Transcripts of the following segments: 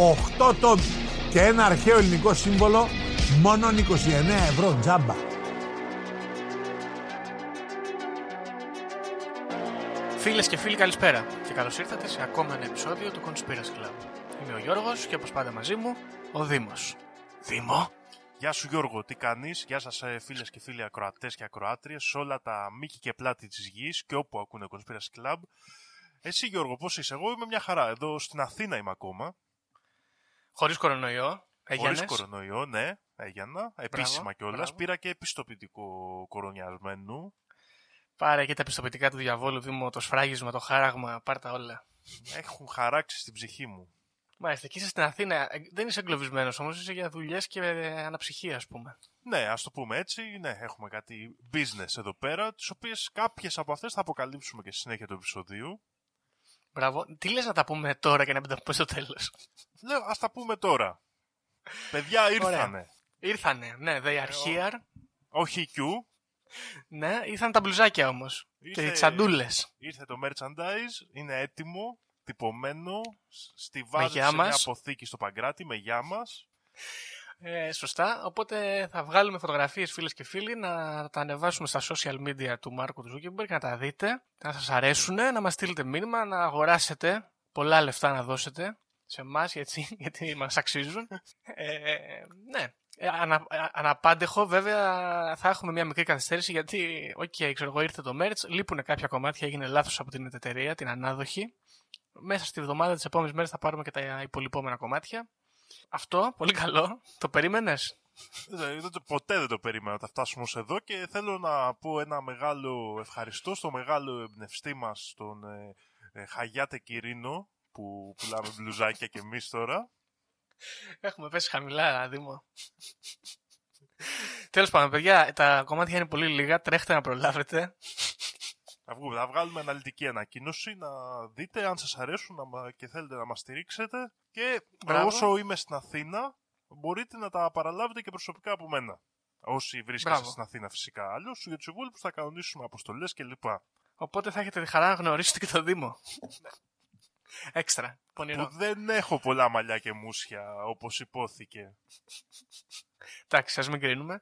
8 τόμοι και ένα αρχαίο ελληνικό σύμβολο μόνο 29 ευρώ τζάμπα Φίλες και φίλοι καλησπέρα και καλώς ήρθατε σε ακόμα ένα επεισόδιο του Conspiracy Club. Είμαι ο Γιώργος και όπως πάντα μαζί μου ο Δήμος. Δήμο! Γεια σου Γιώργο, τι κάνεις, γεια σας ε, φίλες και φίλοι ακροατές και ακροάτριες σε όλα τα μήκη και πλάτη της γης και όπου ακούνε Conspiracy Club. Εσύ Γιώργο, πώς είσαι, εγώ είμαι μια χαρά, εδώ στην Αθήνα είμαι ακόμα. Χωρίς κορονοϊό, Χωρίς έγινες. κορονοϊό, ναι, έγινα, επίσημα κιόλας. μπράβο. Πήρα και επιστοποιητικό κορονιασμένου. Πάρε και τα πιστοποιητικά του διαβόλου Δήμο, το σφράγισμα, το χάραγμα, πάρ' τα όλα. Έχουν χαράξει στην ψυχή μου. Μάλιστα, εκεί είσαι στην Αθήνα. Ε, Δεν είσαι εγκλωβισμένος όμως, είσαι για δουλειές και ε, αναψυχία ας πούμε. Ναι, ας το πούμε έτσι, ναι, έχουμε κάτι business εδώ πέρα, τις οποίες κάποιες από αυτές θα αποκαλύψουμε και στη συνέχεια του επεισοδίου. Μπράβο. Τι λες να τα πούμε τώρα και να μην τα πούμε στο τέλος; Λέω, ας τα πούμε τώρα. Παιδιά ήρθανε. Ήρθανε, ναι, they are here. Όχι Q, Ναι, ήρθαν τα μπλουζάκια όμως. Και οι Ήρθε- τσαντούλες. Ήρθε το merchandise, είναι έτοιμο, τυπωμένο, στιβάζει γεια σε μια μας. αποθήκη στο Παγκράτη με γεια μας. Ε, σωστά. Οπότε θα βγάλουμε φωτογραφίες, φίλες και φίλοι, να τα ανεβάσουμε στα social media του Μάρκου του Ζούκεμπερ και να τα δείτε. Να σας αρέσουν, να μας στείλετε μήνυμα, να αγοράσετε πολλά λεφτά να δώσετε σε εμάς, γιατί, γιατί μας αξίζουν. Ε, ναι. Ε, ανα, α- αναπάντεχο, βέβαια, θα έχουμε μια μικρή καθυστέρηση γιατί, οκ, ξέρω εγώ, ήρθε το merch, λείπουν κάποια κομμάτια, έγινε λάθος από την εταιρεία, την ανάδοχη. Μέσα στη βδομάδα της επόμενης μέρας θα πάρουμε και τα υπολοιπόμενα κομμάτια. Αυτό, πολύ καλό. Το περίμενες; Δεν- δεν το- ποτέ δεν το περίμενα να τα φτάσουμε ως εδώ και θέλω να πω ένα μεγάλο ευχαριστώ στο μεγάλο εμπνευστή μας, τον ε, ε, Χαγιάτε Κυρίνο, που πουλάμε μπλουζάκια και εμείς τώρα. Έχουμε πέσει χαμηλά, Δήμο. Τέλος πάντων, παιδιά, τα κομμάτια είναι πολύ λίγα. Τρέχτε να προλάβετε. Θα, βγούμε, θα βγάλουμε αναλυτική ανακοίνωση, να δείτε αν σας αρέσουν να μα- και θέλετε να μας στηρίξετε. Και Μπράβο. όσο είμαι στην Αθήνα, μπορείτε να τα παραλάβετε και προσωπικά από μένα. Όσοι βρίσκεστε Μπράβο. στην Αθήνα φυσικά. Αλλιώ για τους υπόλοιπους θα κανονίσουμε αποστολές κλπ. Οπότε θα έχετε τη χαρά να γνωρίσετε και το Δήμο. Έξτρα. Πονηρό. Που δεν έχω πολλά μαλλιά και μουσια όπως υπόθηκε. Εντάξει, ας μην κρίνουμε.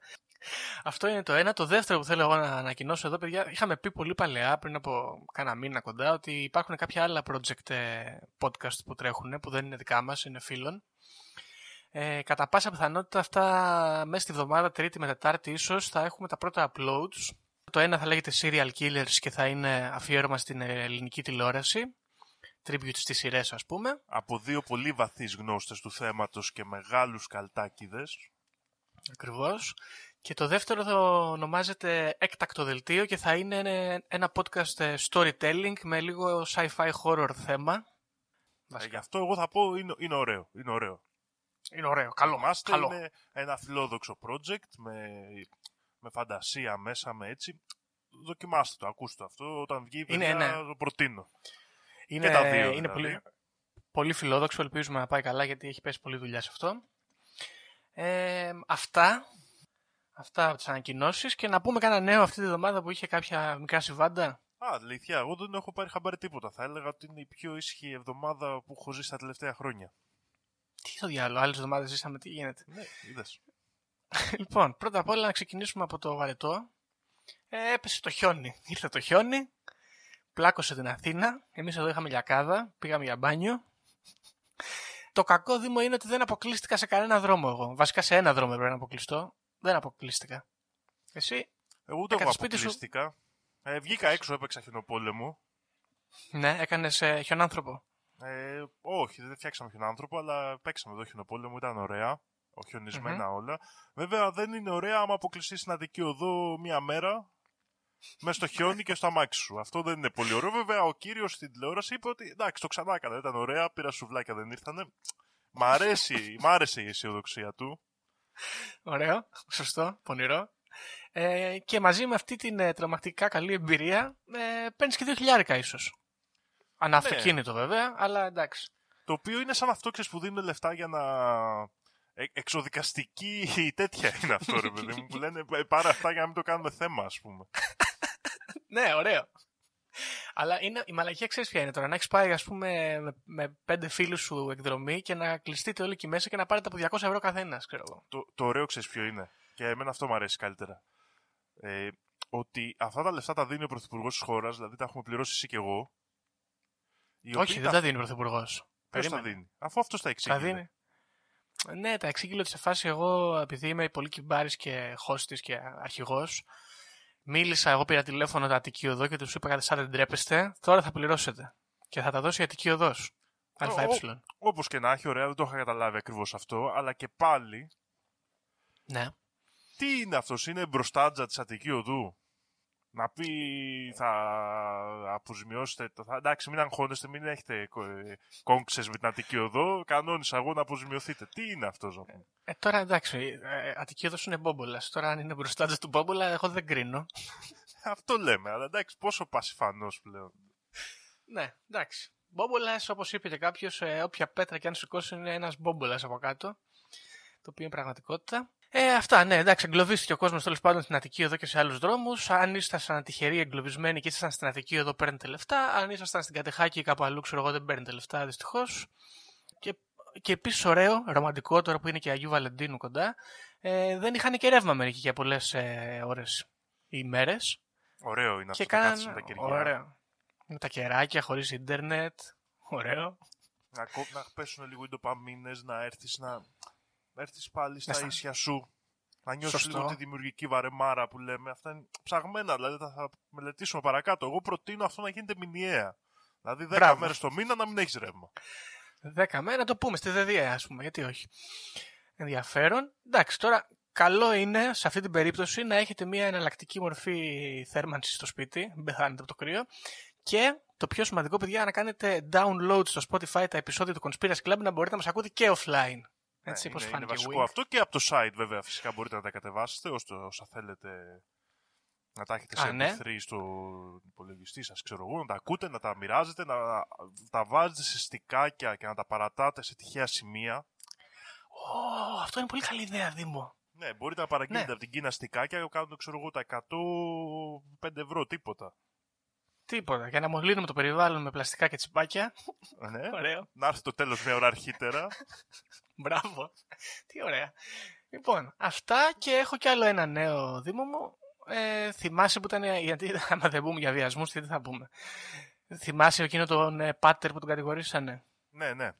Αυτό είναι το ένα. Το δεύτερο που θέλω εγώ να ανακοινώσω εδώ, παιδιά, είχαμε πει πολύ παλαιά, πριν από κάνα μήνα κοντά, ότι υπάρχουν κάποια άλλα project ε, podcast που τρέχουν, που δεν είναι δικά μας, είναι φίλων. Ε, κατά πάσα πιθανότητα αυτά μέσα στη βδομάδα, Τρίτη με Τετάρτη ίσως, θα έχουμε τα πρώτα uploads. Το ένα θα λέγεται Serial Killers και θα είναι αφιέρωμα στην ε, ελληνική τηλεόραση. Tribute στις σειρές ας πούμε. Από δύο πολύ βαθείς γνώστες του θέματος και μεγάλους καλτάκιδες. Ακριβώς. Και το δεύτερο θα ονομάζεται Έκτακτο Δελτίο και θα είναι ένα podcast ε, storytelling με λίγο sci-fi horror θέμα. Ε, Βασικά. γι' αυτό εγώ θα πω είναι, είναι ωραίο. Είναι ωραίο. Είναι ωραίο, καλό. Θυμάστε, καλό. είναι ένα φιλόδοξο project με, με φαντασία μέσα, με έτσι. Δοκιμάστε το, ακούστε το αυτό. Όταν βγει, Είναι, παιδιά, ναι. το προτείνω. Είναι, και τα δύο, είναι δηλαδή. πολύ, πολύ φιλόδοξο, ελπίζουμε να πάει καλά γιατί έχει πέσει πολλή δουλειά σε αυτό. Ε, αυτά. Αυτά από τις ανακοινώσεις και να πούμε κανένα νέο αυτή τη βδομάδα που είχε κάποια μικρά συμβάντα. Α, αλήθεια, εγώ δεν έχω πάρει χαμπάρι τίποτα. Θα έλεγα ότι είναι η πιο ήσυχη εβδομάδα που έχω ζήσει τα τελευταία χρόνια. Τι το διάλογο, άλλες εβδομάδες ζήσαμε, τι γίνεται. Ναι, είδες. Λοιπόν, πρώτα απ' όλα να ξεκινήσουμε από το βαρετό. Ε, έπεσε το χιόνι. Ήρθε το χιόνι, πλάκωσε την Αθήνα. Εμείς εδώ είχαμε λιακάδα, πήγαμε για μπάνιο. Το κακό Δήμο είναι ότι δεν αποκλείστηκα σε κανένα δρόμο εγώ. Βασικά σε ένα δρόμο έπρεπε να αποκλειστώ. Δεν αποκλείστηκα. Εσύ; Εγώ ούτε εγώ Έκανες σπίτι σου; αποκλείστηκα. Ε, βγήκα έξω, έπαιξα χιονοπόλεμο. Ναι, έκανες ε, χιονάνθρωπο. Ε, όχι, δεν φτιάξαμε χιονάνθρωπο, αλλά παίξαμε εδώ χιονοπόλεμο, ήταν ωραία. οχιονισμένα όλα. Βέβαια δεν είναι ωραία άμα αποκλειστείς στην Αττική Οδό μία μέρα μέσα στο χιόνι και στο αμάξι σου. Αυτό δεν είναι πολύ ωραίο. Βέβαια ο κύριος στην τηλεόραση είπε ότι εντάξει, το ξανά έκανα, ήταν ωραία, πήρα σουβλάκια, δεν ήρθανε. Μ' αρέσει, μ' άρεσε η αισιοδοξία του. Ωραίο, σωστό, πονηρό. Ε, και μαζί με αυτή την ε, τρομακτικά καλή εμπειρία ε, παίρνεις και δύο χιλιάρικα ίσως. Ανά Ναι. αυτοκίνητο βέβαια, αλλά εντάξει. Το οποίο είναι σαν αυτό ξέρεις, που δίνουν λεφτά για να. Ε, εξοδικαστική τέτοια είναι αυτό, ρε παιδί μου. Που λένε «Ε, πάρε αυτά για να μην το κάνουμε θέμα, ας πούμε. Ναι, ωραίο. Αλλά είναι, η μαλακία ξέρεις ποια είναι τώρα. Να έχεις πάει, ας πούμε, με, με πέντε φίλους σου εκδρομή και να κλειστείτε όλοι εκεί μέσα και να πάρετε από 200 ευρώ καθένας, ξέρω εγώ. το, το ωραίο ξέρεις ποιο είναι. Και εμένα αυτό μου αρέσει καλύτερα. Ε, ότι αυτά τα λεφτά τα δίνει ο πρωθυπουργός της χώρας, δηλαδή τα έχουμε πληρώσει εσύ και εγώ. οι οποίοι Όχι, δεν τα δίνει ο πρωθυπουργός. Ποιος τα δίνει; Αφού αυτός τα Τα εξήγηλε. δίνει. Ναι, τα εξήγηλε ότι σε φάση εγώ, επειδή είμαι πολύ κυμπάρης και χώστη και αρχηγός, μίλησα, εγώ πήρα τηλέφωνο τα Αττική Οδό και τους είπα κάτι σαν δεν τρέπεστε, τώρα θα πληρώσετε. Και θα τα δώσει η Αττική Οδός. ΑΕ. Όπως και να έχει, ωραία, δεν το είχα καταλάβει ακριβώς αυτό, αλλά και πάλι, Ναι. τι είναι αυτός, είναι μπροστάτζα της Αττική Οδού; Να πει θα αποζημιώσετε. το- Θα, εντάξει, μην αγχώνεστε, μην έχετε κόγκσε με την Αττική Οδό. Κανόνισα εγώ να αποζημιωθείτε. Τι είναι αυτός, να πούμε. Ε, τώρα εντάξει, ε, Αττική Οδός είναι μπόμπολας. Τώρα αν είναι μπροστά του μπόμπολα, εγώ δεν κρίνω. Αυτό λέμε, αλλά εντάξει, πόσο πασιφανός πλέον. Ναι, εντάξει. Μπόμπολας, όπως είπε και κάποιος, όποια πέτρα και αν σηκώσει είναι ένας μπόμπολας από κάτω. Το οποίο είναι πραγματικότητα. Ε, αυτά, ναι, εντάξει, εγκλωβίστηκε ο κόσμος τέλος πάντων στην Αττική Οδό και σε άλλους δρόμους. Αν ήσασταν τυχεροί εγκλωβισμένοι και ήσασταν στην Αττική Οδό, παίρνετε λεφτά. Αν ήσασταν στην Κατεχάκη ή κάπου αλλού, ξέρω εγώ, δεν παίρνετε λεφτά, δυστυχώς. Και, και επίσης ωραίο, ρομαντικό τώρα που είναι και Αγίου Βαλεντίνου κοντά, ε, δεν είχαν και ρεύμα μερικοί για πολλές ε, ώρες ή μέρες. Ωραίο είναι Και αυτό να κάθεσαι κάναν. με τα κεριά. Ωραίο. Με τα κεράκια, χωρίς ίντερνετ. Ωραίο. Να, κο- να πέσουν λίγο οι ντοπαμίνες, να έρθεις να, να έρθεις πάλι στα στα- ίσια σου. Να νιώσεις Σωστό. λίγο τη δημιουργική βαρεμάρα που λέμε. Αυτά είναι ψαγμένα, δηλαδή θα, θα μελετήσουμε παρακάτω. Εγώ προτείνω αυτό να γίνεται μηνιαία. Δηλαδή 10 Μπράβο. μέρες το μήνα να μην έχεις ρεύμα. Δέκα μέρε να το πούμε στη ΔΔΕ, ας πούμε, γιατί όχι. Ενδιαφέρον. Εντάξει, τώρα καλό είναι σε αυτή την περίπτωση να έχετε μια εναλλακτική μορφή θέρμανσης στο σπίτι, μην πεθάνετε από το κρύο. Και το πιο σημαντικό, παιδιά, να κάνετε download στο Spotify τα επεισόδια του Conspiracy Club να μπορείτε να μας ακούτε και offline. Έτσι, Ναι, πώς είναι, είναι φάνηκε βασικό Wink. αυτό και από το site βέβαια φυσικά μπορείτε να τα κατεβάσετε ώστε όσα θέλετε να τα έχετε σε Α, ναι. MP3 στο υπολογιστή σας ξέρω εγώ, να τα ακούτε, να τα μοιράζετε, να τα βάζετε σε στικάκια και να τα παρατάτε σε τυχαία σημεία. Ω, αυτό είναι πολύ καλή ιδέα, Δήμο. Ναι, μπορείτε να παραγγείλετε Ναι. από την Κίνα στικάκια και κάνουν, ξέρω εγώ, τα 105 ευρώ, τίποτα. Τίποτα. Για να μολύνουμε το περιβάλλον με πλαστικά και τσιπάκια. Ναι. Ωραίο. Να έρθει το τέλος μια ώρα αρχίτερα. Μπράβο. Τι ωραία. Λοιπόν, αυτά και έχω κι άλλο ένα νέο δήμο μου. Ε, θυμάσαι που ήταν. Γιατί άμα δεν πούμε για βιασμούς, τι θα πούμε. Θυμάσαι εκείνο τον ε, πάτερ που τον κατηγορήσανε; ναι, ναι.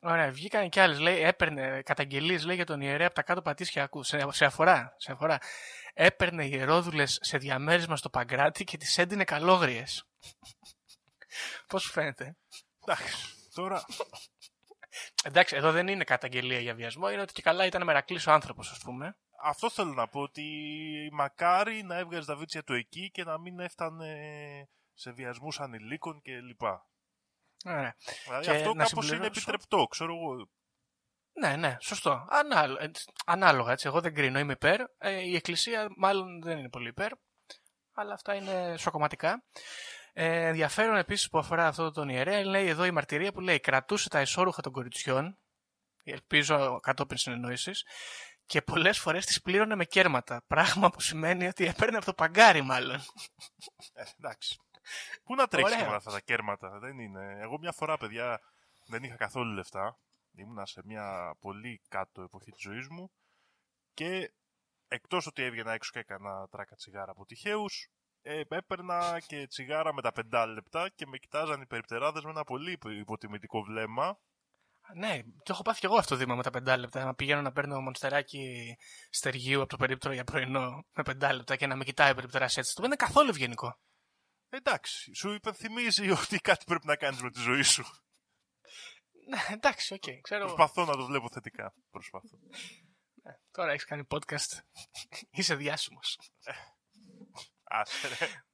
Ωραία, βγήκαν κι άλλες. Λέει, έπαιρνε καταγγελίες λέει, για τον ιερέα από τα κάτω πατήσια. Ακούς, σε, σε αφορά. Σε αφορά. Έπαιρνε ιερόδουλε σε διαμέρισμα στο Παγκράτη και τις έντυνε καλόγριες. Πώς σου φαίνεται. Εντάξει, τώρα Εντάξει, εδώ δεν είναι καταγγελία για βιασμό, είναι ότι και καλά ήταν μερακλής ο άνθρωπος, ας πούμε. αυτό θέλω να πω ότι μακάρι να έβγαζε τα βίτσια του εκεί και να μην έφτανε σε βιασμούς ανηλίκων και λοιπά. Ωραία. Δηλαδή Και αυτό να κάπως είναι συμπληρώσω- επιτρεπτό, ξέρω εγώ. Ναι, ναι, σωστό. Ανάλο- ε, ανάλογα, έτσι. Εγώ δεν κρίνω, είμαι υπέρ. Ε, η Εκκλησία μάλλον δεν είναι πολύ υπέρ. Αλλά αυτά είναι σοκοματικά. Ε, ενδιαφέρον επίσης που αφορά αυτό τον ιερέα, λέει εδώ η μαρτυρία που λέει κρατούσε τα εσώρουχα των κοριτσιών. Ελπίζω κατόπιν συνεννόησης. Και πολλές φορές τις πλήρωνε με κέρματα. Πράγμα που σημαίνει ότι έπαιρνε από το παγκάρι, μάλλον. Ε, εντάξει. Πού να τρέξει Ωραία. με αυτά τα κέρματα, δεν είναι. Εγώ μια φορά, παιδιά, δεν είχα καθόλου λεφτά. Ήμουνα σε μια πολύ κάτω εποχή της ζωής μου και εκτός ότι έβγαινα έξω και έκανα τράκα τσιγάρα από τυχαίους, ε, έπαιρνα και τσιγάρα με τα πεντά λεπτά και με κοιτάζαν οι περιπτεράδες με ένα πολύ υποτιμητικό βλέμμα. Ναι, το έχω πάθει και εγώ αυτό το δήμα με τα πεντάλεπτα. Να πηγαίνω να παίρνω μονστεράκι στεργίου από το περίπτερο για πρωινό με πεντάλεπτα και να με κοιτάει ο περιπτεράς έτσι. Το είναι καθόλου ευγενικό. Εντάξει, σου υπενθυμίζει ότι κάτι πρέπει να κάνεις με τη ζωή σου. Ναι, εντάξει, οκ, ξέρω. Προσπαθώ να το βλέπω θετικά. Προσπαθώ. Ναι, τώρα έχεις κάνει podcast. Είσαι διάσημος. Άσε ρε.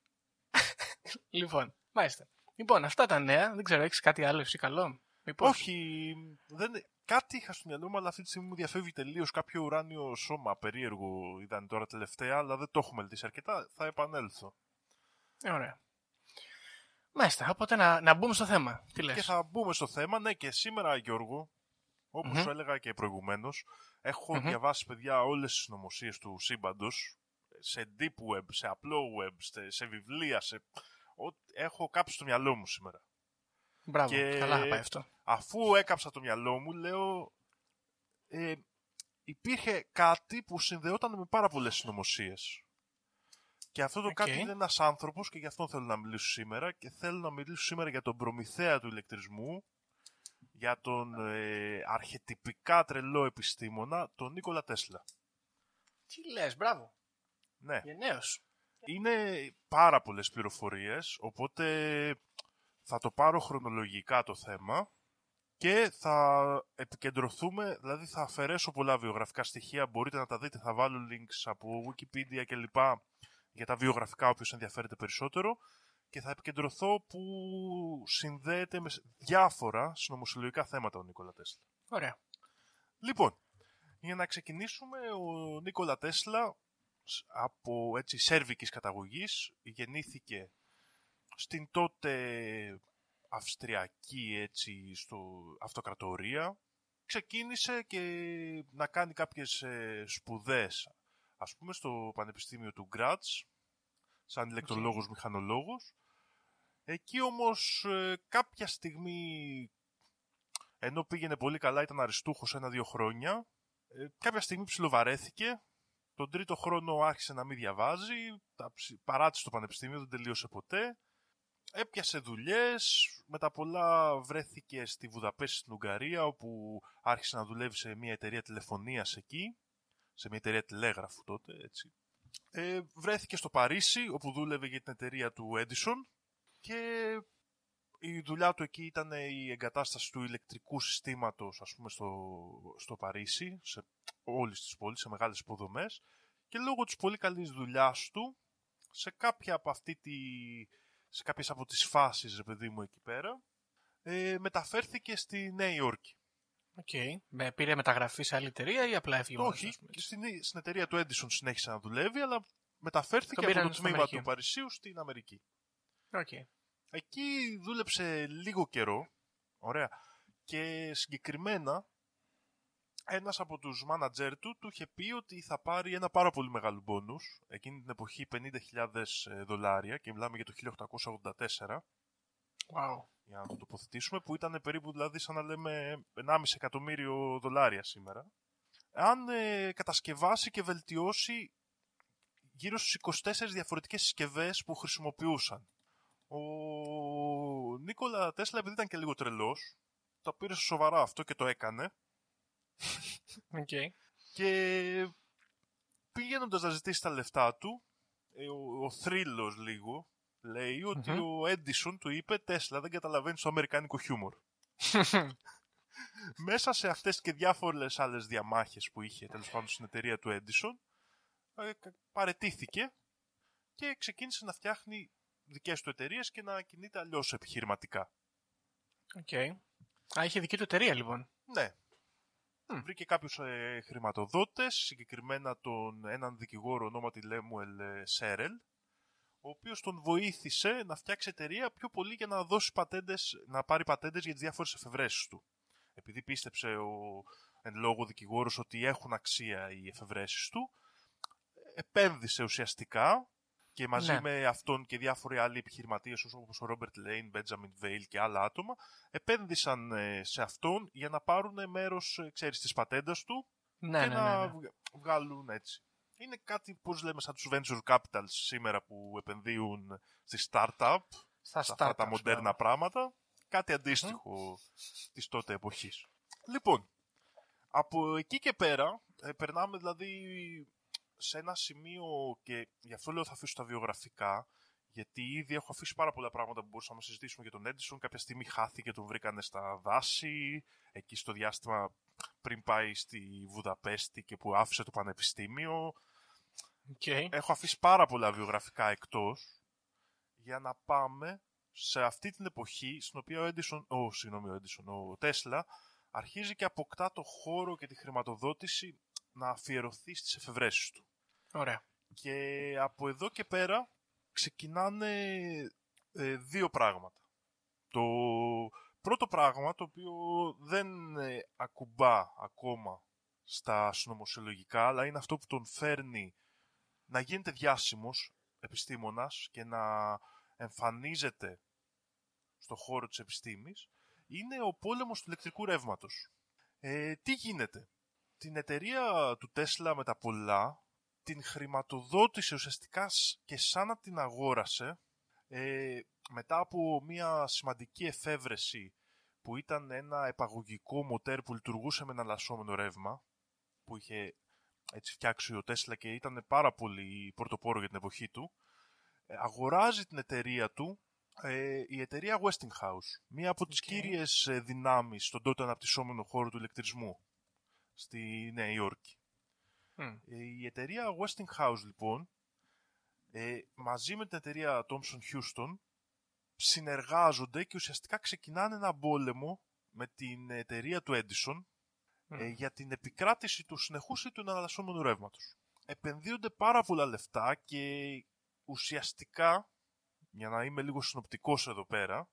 λοιπόν, μάλιστα. Λοιπόν, αυτά τα νέα. Δεν ξέρω, έχεις κάτι άλλο εσύ καλό; Μήπως; Όχι, δεν... κάτι είχα στο μυαλό μου, αλλά αυτή τη στιγμή μου διαφεύγει τελείως κάποιο ουράνιο σώμα περίεργο. Ήταν τώρα τελευταία, αλλά δεν το έχω μελετήσει αρκετά. Θα επανέλθω. Ε, ωραία. Μάλιστα, οπότε να, να μπούμε στο θέμα. Τι λες; Και θα μπούμε στο θέμα. Ναι, και σήμερα, Γιώργο, όπως Μμμ. σου έλεγα και προηγουμένως, έχω Μμμ. διαβάσει, παιδιά, όλες τις συνωμοσίε του σύμπαντος σε deep web, σε απλό web, σε, σε βιβλία, σε... ό- Έχω κάψει στο μυαλό μου σήμερα. Μπράβο, και- καλά θα πάει αυτό. Αφού έκαψα το μυαλό μου, λέω... Ε, υπήρχε κάτι που συνδεόταν με πάρα πολλές συνωμοσίε. Και αυτό το Οκ. κάτι είναι ένας άνθρωπος και γι' αυτό θέλω να μιλήσω σήμερα και θέλω να μιλήσω σήμερα για τον προμηθέα του ηλεκτρισμού για τον ε, αρχετυπικά τρελό επιστήμονα, τον Νίκολα Τέσλα. Τι λες, μπράβο. Ναι. Γενναίος. Είναι πάρα πολλές πληροφορίες, οπότε θα το πάρω χρονολογικά το θέμα και θα επικεντρωθούμε, δηλαδή θα αφαιρέσω πολλά βιογραφικά στοιχεία, μπορείτε να τα δείτε, θα βάλω links από Wikipedia και λοιπά για τα βιογραφικά όποιος ενδιαφέρεται περισσότερο και θα επικεντρωθώ που συνδέεται με διάφορα συνωμοσυλλογικά θέματα ο Νίκολα Τέσλα. Ωραία. Λοιπόν, για να ξεκινήσουμε, ο Νίκολα Τέσλα σ- από έτσι σέρβικης καταγωγής γεννήθηκε στην τότε αυστριακή έτσι στο αυτοκρατορία. Ξεκίνησε και να κάνει κάποιες ε, σπουδές ας πούμε στο Πανεπιστήμιο του Γκράτς σαν ηλεκτρολόγος μηχανολόγος. Εκεί όμως ε, κάποια στιγμή ενώ πήγαινε πολύ καλά, ήταν αριστούχος ένα-δύο χρόνια. Ε, κάποια στιγμή ψιλοβαρέθηκε. Τον τρίτο χρόνο άρχισε να μην διαβάζει. Τα ψι- παράτησε το πανεπιστήμιο, δεν τελείωσε ποτέ. Έπιασε δουλειές. Μετά πολλά βρέθηκε στη Βουδαπέστη στην Ουγγαρία, όπου άρχισε να δουλεύει σε μια εταιρεία τηλεφωνίας εκεί. Σε μια εταιρεία τηλέγραφου τότε, έτσι. Ε, βρέθηκε στο Παρίσι, όπου δούλευε για την εταιρεία του Edison. Και η δουλειά του εκεί ήταν η εγκατάσταση του ηλεκτρικού συστήματος, ας πούμε, στο, στο Παρίσι, σε όλες τις πόλεις, σε μεγάλες υποδομές. Και λόγω της πολύ καλής δουλειάς του, σε κάποια από αυτή τη, σε κάποιες από τις φάσεις, ρε παιδί μου, εκεί πέρα, ε, μεταφέρθηκε στη Νέα Υόρκη. Οκ. Με πήρε μεταγραφή σε άλλη εταιρεία ή απλά έφυγε μόνος, Όχι, ας πούμε, και στην, στην εταιρεία του Edison συνέχισε να δουλεύει, αλλά μεταφέρθηκε Τον από πήραν το στην τμήμα Αμερική. του Παρισίου στην Αμερική. Οκ. Εκεί δούλεψε λίγο καιρό. Ωραία. Και συγκεκριμένα ένας από τους μάνατζέρ του του είχε πει ότι θα πάρει ένα πάρα πολύ μεγάλο μπόνους. Εκείνη την εποχή 50.000 δολάρια και μιλάμε για το 1884 Wow. για να το τοποθετήσουμε, που ήταν περίπου δηλαδή σαν να λέμε 1,5 εκατομμύριο δολάρια σήμερα. Αν ε, κατασκευάσει και βελτιώσει γύρω στους 24 διαφορετικές συσκευές που χρησιμοποιούσαν. Ο Νίκολα Τέσλα, επειδή ήταν και λίγο τρελός, τα πήρε σοβαρά αυτό και το έκανε. Οκ. Και πηγαίνοντας να ζητήσει τα λεφτά του, ε, ο, ο θρύλος λίγο, λέει ότι Μμμ. ο Έντισον του είπε «Τέσλα, δεν καταλαβαίνεις το αμερικάνικο χιούμορ». Μέσα σε αυτές και διάφορες άλλες διαμάχες που είχε τέλος πάντων στην εταιρεία του Έντισον, ε, κα- παρετήθηκε και ξεκίνησε να φτιάχνει δικές του εταιρείες και να κινείται αλλιώς επιχειρηματικά. Οκ. Α, είχε δική του εταιρεία λοιπόν. Ναι. Μμ. Βρήκε κάποιους ε, χρηματοδότες, συγκεκριμένα τον έναν δικηγόρο ονόματι Λέμουελ ε, Σέρελ, ο οποίος τον βοήθησε να φτιάξει εταιρεία πιο πολύ για να δώσει πατέντες, να πάρει πατέντες για τις διάφορες εφευρέσεις του. Επειδή πίστεψε ο εν λόγω δικηγόρος ότι έχουν αξία οι εφευρέσεις του, επένδυσε ουσιαστικά και μαζί Ναι. με αυτόν και διάφοροι άλλοι επιχειρηματίες όπως ο Ρόμπερτ Λέιν, Μπέντζαμιν Βέιλ και άλλα άτομα επένδυσαν ε, σε αυτόν για να πάρουν μέρος, ε, ξέρεις, της πατέντας του Ναι, και ναι, να ναι, ναι. βγα- βγάλουν έτσι. Είναι κάτι, πώς λέμε, σαν τους venture capitals σήμερα που επενδύουν στη startup, Στα σε αυτά τα startups, μοντέρνα μπράβο. πράγματα. Κάτι αντίστοιχο της τότε εποχής. Λοιπόν, από εκεί και πέρα, ε, περνάμε δηλαδή σε ένα σημείο και γι' αυτό λέω θα αφήσω τα βιογραφικά, γιατί ήδη έχω αφήσει πάρα πολλά πράγματα που μπορούσαμε να συζητήσουμε για τον Έντισον. Κάποια στιγμή χάθηκε, τον βρήκανε στα δάση, εκεί στο διάστημα πριν πάει στη Βουδαπέστη και που άφησε το πανεπιστήμιο. Okay. Έχω αφήσει πάρα πολλά βιογραφικά εκτός για να πάμε σε αυτή την εποχή στην οποία ο Έντισον, ο, συγγνώμη, ο, Έντισον, ο Τέσλα αρχίζει και αποκτά το χώρο και τη χρηματοδότηση να αφιερωθεί στις εφευρέσεις του. Ωραία. Και από εδώ και πέρα ξεκινάνε ε, δύο πράγματα. Το πρώτο πράγμα, το οποίο δεν ε, ακουμπά ακόμα στα συνωμοσιολογικά, αλλά είναι αυτό που τον φέρνει να γίνεται διάσημος επιστήμονας και να εμφανίζεται στο χώρο της επιστήμης, είναι ο πόλεμος του ηλεκτρικού ρεύματος. Ε, τι γίνεται; Την εταιρεία του Τέσλα με τα πολλά την χρηματοδότησε ουσιαστικά και σαν να την αγόρασε ε, μετά από μια σημαντική εφεύρεση που ήταν ένα επαγωγικό μοτέρ που λειτουργούσε με εναλλασσόμενο ρεύμα που είχε έτσι φτιάξει ο Τέσλα και ήταν πάρα πολύ πρωτοπόρο για την εποχή του ε, αγοράζει την εταιρεία του ε, η εταιρεία Westinghouse μία από τις κύριες ε, δυνάμεις στον τότε αναπτυσσόμενο χώρο του ηλεκτρισμού στη Νέα Υόρκη. Mm. Η εταιρεία Westinghouse λοιπόν ε, μαζί με την εταιρεία Thomson Houston συνεργάζονται και ουσιαστικά ξεκινάνε ένα πόλεμο με την εταιρεία του Edison ε, για την επικράτηση του συνεχούς ή του εναλλασσόμενου ρεύματος. Επενδύονται πάρα πολλά λεφτά και ουσιαστικά, για να είμαι λίγο συνοπτικός εδώ πέρα,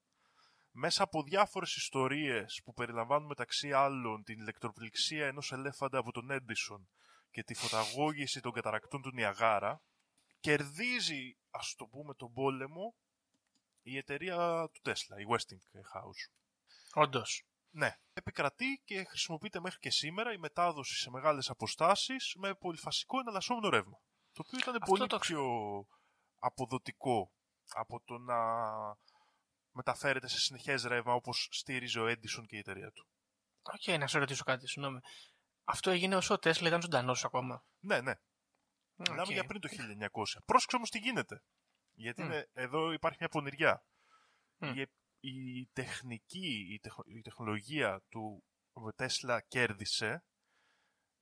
μέσα από διάφορες ιστορίες που περιλαμβάνουν μεταξύ άλλων την ηλεκτροπληξία ενός ελέφαντα από τον Edison και τη φωταγώγηση των καταρακτών του Νιαγάρα, κερδίζει, ας το πούμε, τον πόλεμο η εταιρεία του Τέσλα, η Westinghouse. Όντως. Ναι. Επικρατεί και χρησιμοποιείται μέχρι και σήμερα η μετάδοση σε μεγάλες αποστάσεις με πολυφασικό εναλλασσόμενο ρεύμα. Το οποίο ήταν πολύ το... πιο αποδοτικό από το να μεταφέρεται σε συνεχές ρεύμα όπως στήριζε ο Edison και η εταιρεία του. OK, okay, να σε ρωτήσω κάτι, συγγνώμη. Αυτό έγινε όσο ο Τέσλα ήταν ζωντανός ακόμα; Ναι, ναι. Okay. Μιλάμε για πριν το 1900. Πρόσεξε όμως τι γίνεται. Γιατί είναι, εδώ υπάρχει μια πονηριά. Η, η, τεχνική, η, τεχ, η τεχνολογία του Τέσλα κέρδισε.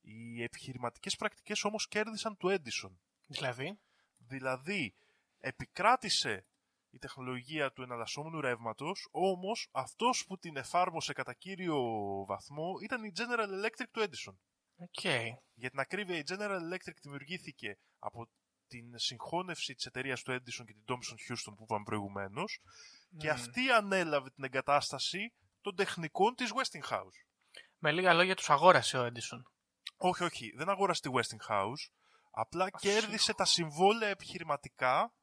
Οι επιχειρηματικές πρακτικές όμως κέρδισαν του Edison. Δηλαδή; Δηλαδή, επικράτησε η τεχνολογία του εναλλασσόμενου ρεύματος, όμως αυτός που την εφάρμοσε κατά κύριο βαθμό ήταν η General Electric του Edison. Okay. Για την ακρίβεια, η General Electric δημιουργήθηκε από την συγχώνευση της εταιρείας του Edison και την Thomson Houston που είπαμε προηγουμένως, και αυτή ανέλαβε την εγκατάσταση των τεχνικών της Westinghouse. Με λίγα λόγια τους αγόρασε ο Edison. Όχι, όχι, δεν αγόρασε τη Westinghouse, απλά κέρδισε τα συμβόλαια επιχειρηματικά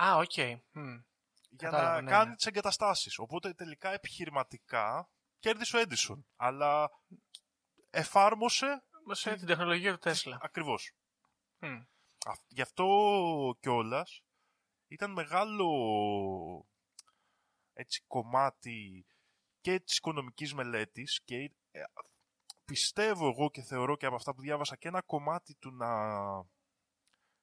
Α, OK. Okay. Μμ. Για να ναι, κάνει ναι. τις εγκαταστάσεις. Οπότε τελικά επιχειρηματικά κέρδισε ο Edison. Αλλά εφάρμοσε. Σε την τεχνολογία του Τέσλα. Ακριβώς. Mm. Γι' αυτό κιόλας ήταν μεγάλο έτσι, κομμάτι και της οικονομικής μελέτης και ε, πιστεύω εγώ και θεωρώ και από αυτά που διάβασα και ένα κομμάτι του να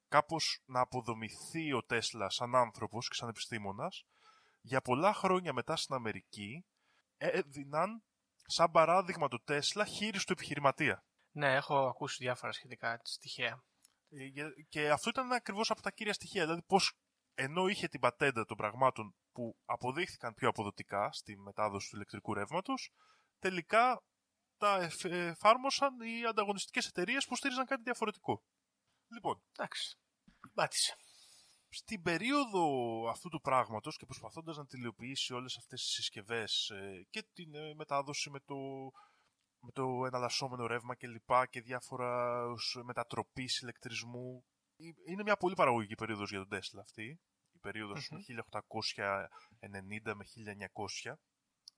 κάπως να αποδομηθεί ο Τέσλα σαν άνθρωπος και σαν επιστήμονας, για πολλά χρόνια μετά στην Αμερική έδιναν σαν παράδειγμα του Τέσλα χείριστο επιχειρηματία. Ναι, έχω ακούσει διάφορα σχετικά στοιχεία. Ε, και αυτό ήταν ακριβώς από τα κύρια στοιχεία. Δηλαδή πώς ενώ είχε την πατέντα των πραγμάτων που αποδείχθηκαν πιο αποδοτικά στη μετάδοση του ηλεκτρικού ρεύματος, τελικά τα εφάρμοσαν οι ανταγωνιστικές εταιρείες που στήριζαν κάτι διαφορετικό. Λοιπόν, Εντάξει. Πάτησε. Στην περίοδο αυτού του πράγματος και προσπαθώντας να τηλεοποιήσει όλες αυτές τις συσκευές ε, και την ε, μετάδοση με το, με το εναλλασσόμενο ρεύμα και λοιπά και διάφορα μετατροπής ηλεκτρισμού είναι μια πολύ παραγωγική περίοδος για τον Τέσλα αυτή. Η περιοδος 1890 με 1900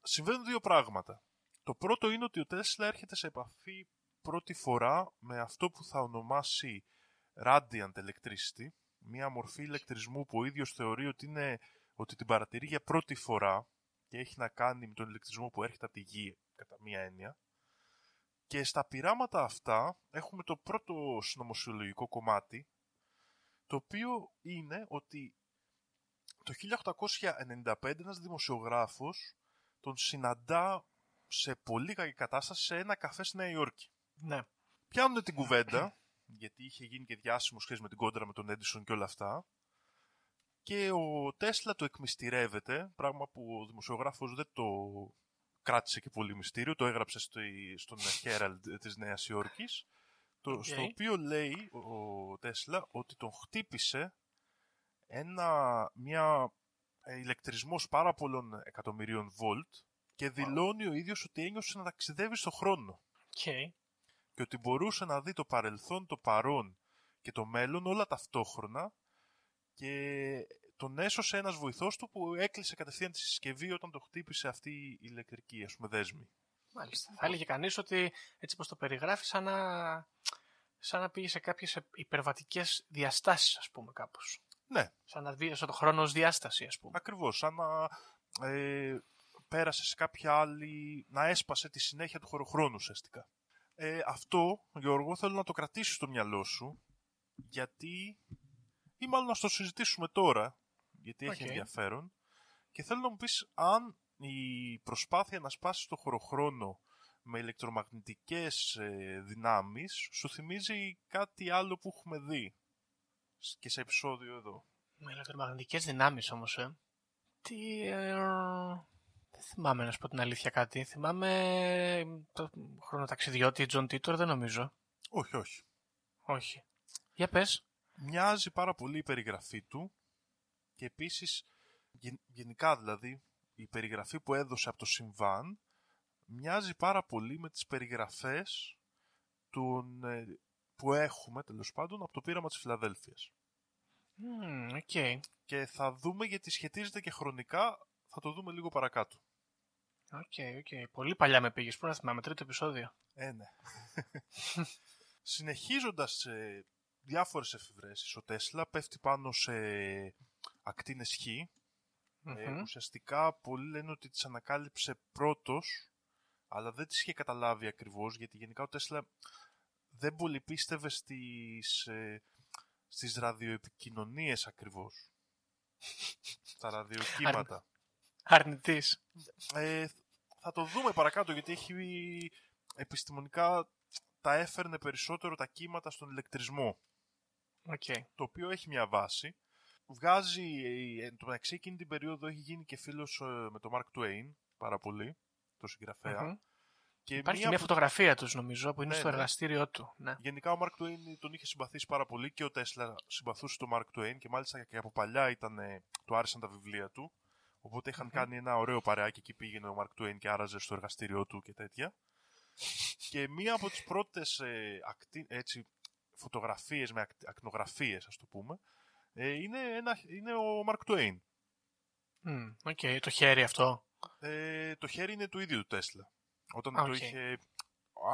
συμβαίνουν δύο πράγματα. Το πρώτο είναι ότι ο Τέσλα έρχεται σε επαφή πρώτη φορά με αυτό που θα ονομάσει radiant electricity, μια μορφή ηλεκτρισμού που ο ίδιος θεωρεί ότι, είναι, ότι την παρατηρεί για πρώτη φορά και έχει να κάνει με τον ηλεκτρισμό που έρχεται από τη γη, κατά μία έννοια. Και στα πειράματα αυτά έχουμε το πρώτο συνωμοσιολογικό κομμάτι, το οποίο είναι ότι το 1895 ένας δημοσιογράφος τον συναντά σε πολύ κακή κατάσταση σε ένα καφέ στη Νέα Υόρκη. Ναι. Πιάνουν την κουβέντα, γιατί είχε γίνει και διάσημο σχέση με την κόντρα με τον Έντισον και όλα αυτά. Και ο Τέσλα το εκμυστηρεύεται, πράγμα που ο δημοσιογράφος δεν το κράτησε και πολύ μυστήριο, το έγραψε στο, στον Herald της Νέας Υόρκης, το, στο οποίο λέει ο Τέσλα ότι τον χτύπησε ένα, μια ε, ηλεκτρισμός πάρα πολλών εκατομμυρίων βολτ και δηλώνει ο ίδιος ότι ένιωσε να ταξιδεύει στο χρόνο. Okay. Και ότι μπορούσε να δει το παρελθόν, το παρόν και το μέλλον όλα ταυτόχρονα και τον έσωσε ένας βοηθός του που έκλεισε κατευθείαν τη συσκευή όταν το χτύπησε αυτή η ηλεκτρική ας πούμε δέσμη. Μάλιστα. Θα έλεγε κανείς ότι έτσι πως το περιγράφεις σαν να, σαν να πήγε σε κάποιες υπερβατικές διαστάσεις ας πούμε κάπως. Ναι. Σαν να δει το χρόνο ως διάσταση ας πούμε. Ακριβώς. Σαν να ε, πέρασε σε κάποια άλλη, να έσπασε τη συνέχεια του χωροχρόνου ουσιαστικά. Ε, αυτό, Γιώργο, θέλω να το κρατήσεις στο μυαλό σου, γιατί, ή μάλλον να το συζητήσουμε τώρα, γιατί έχει ενδιαφέρον, και θέλω να μου πεις αν η προσπάθεια να σπάσεις το χωροχρόνο με ηλεκτρομαγνητικές ε, δυνάμεις σου θυμίζει κάτι άλλο που έχουμε δει και σε επεισόδιο εδώ. Με ηλεκτρομαγνητικές δυνάμεις όμως, ε. Τι... Ε, δεν θυμάμαι να σου πω την αλήθεια κάτι. Θυμάμαι το χρονοταξιδιώτη Τζον Τίτορ, δεν νομίζω. Όχι, όχι. Όχι. Για πες. Μοιάζει πάρα πολύ η περιγραφή του και επίσης γενικά δηλαδή η περιγραφή που έδωσε από το συμβάν μοιάζει πάρα πολύ με τις περιγραφές των, ε, που έχουμε τέλος πάντων από το πείραμα της Φιλαδέλφειας. Μμ, okay. Και θα δούμε γιατί σχετίζεται και χρονικά, θα το δούμε λίγο παρακάτω. OK, okay, OK. Okay. Πολύ παλιά με πήγες, πού να θυμάμαι, τρίτο επεισόδιο. Ε, ναι. Συνεχίζοντας σε διάφορες εφευρέσεις, ο Τέσλα πέφτει πάνω σε ακτίνες Χ. Ε, ουσιαστικά πολλοί λένε ότι τις ανακάλυψε πρώτος, αλλά δεν τις είχε καταλάβει ακριβώς, γιατί γενικά ο Τέσλα δεν πολύ πίστευε στις, ε, στις ραδιοεπικοινωνίες ακριβώς. Στα ραδιοκύματα. Αρνητής. Ε, θα το δούμε παρακάτω γιατί έχει επιστημονικά τα έφερνε περισσότερο τα κύματα στον ηλεκτρισμό. Okay. Το οποίο έχει μια βάση. Βγάζει, εν τω μεταξύ εκείνη την περίοδο έχει γίνει και φίλος ε, με τον Mark Twain πάρα πολύ, το συγγραφέα. Και Υπάρχει μια, μια φωτογραφία τους, νομίζω, που είναι ναι, στο ναι. εργαστήριό του. Ναι. Γενικά ο Mark Twain τον είχε συμπαθήσει πάρα πολύ και ο Τέσλα συμπαθούσε τον Mark Twain και μάλιστα και από παλιά ήταν, του άρεσαν τα βιβλία του. Οπότε είχαν κάνει ένα ωραίο παρεάκι εκεί πήγαινε ο Mark Twain και άραζε στο εργαστήριό του και τέτοια. και μία από τις πρώτες ε, ακτί, έτσι, φωτογραφίες με ακτινογραφίες, ας το πούμε, ε, είναι, ένα, είναι ο Mark Twain. OK, okay. το χέρι αυτό. Ε, το χέρι είναι του ίδιου του Τέσλα. Όταν το είχε...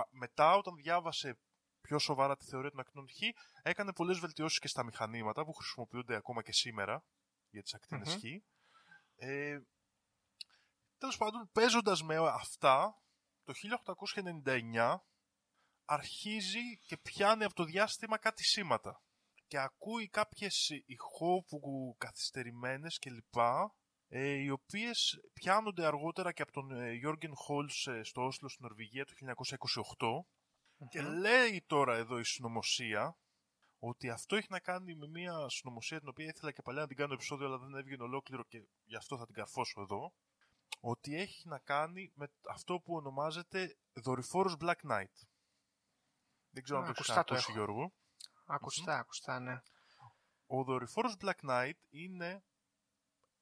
Μετά, όταν διάβασε πιο σοβαρά τη θεωρία των ακτινών Χ, έκανε πολλές βελτιώσεις και στα μηχανήματα που χρησιμοποιούνται ακόμα και σήμερα για τις ακτίνες Χ. Ε, τέλος πάντων, παίζοντας με αυτά, το 1899 αρχίζει και πιάνει από το διάστημα κάτι σήματα και ακούει κάποιες ηχόβου καθυστερημένες κλπ ε, οι οποίες πιάνονται αργότερα και από τον Γιώργεν Χόλς ε, στο Όσλο στην Νορβηγία το 1928 και λέει τώρα εδώ η συνωμοσία ότι αυτό έχει να κάνει με μια συνωμοσία την οποία ήθελα και παλιά να την κάνω επεισόδιο αλλά δεν έβγαινε ολόκληρο και γι' αυτό θα την καρφώσω εδώ ότι έχει να κάνει με αυτό που ονομάζεται δορυφόρος Black Knight. Δεν ξέρω αν το έχεις ακούσει Γιώργο. Ακουστά, ακουστά, ναι. Ο δορυφόρος Black Knight είναι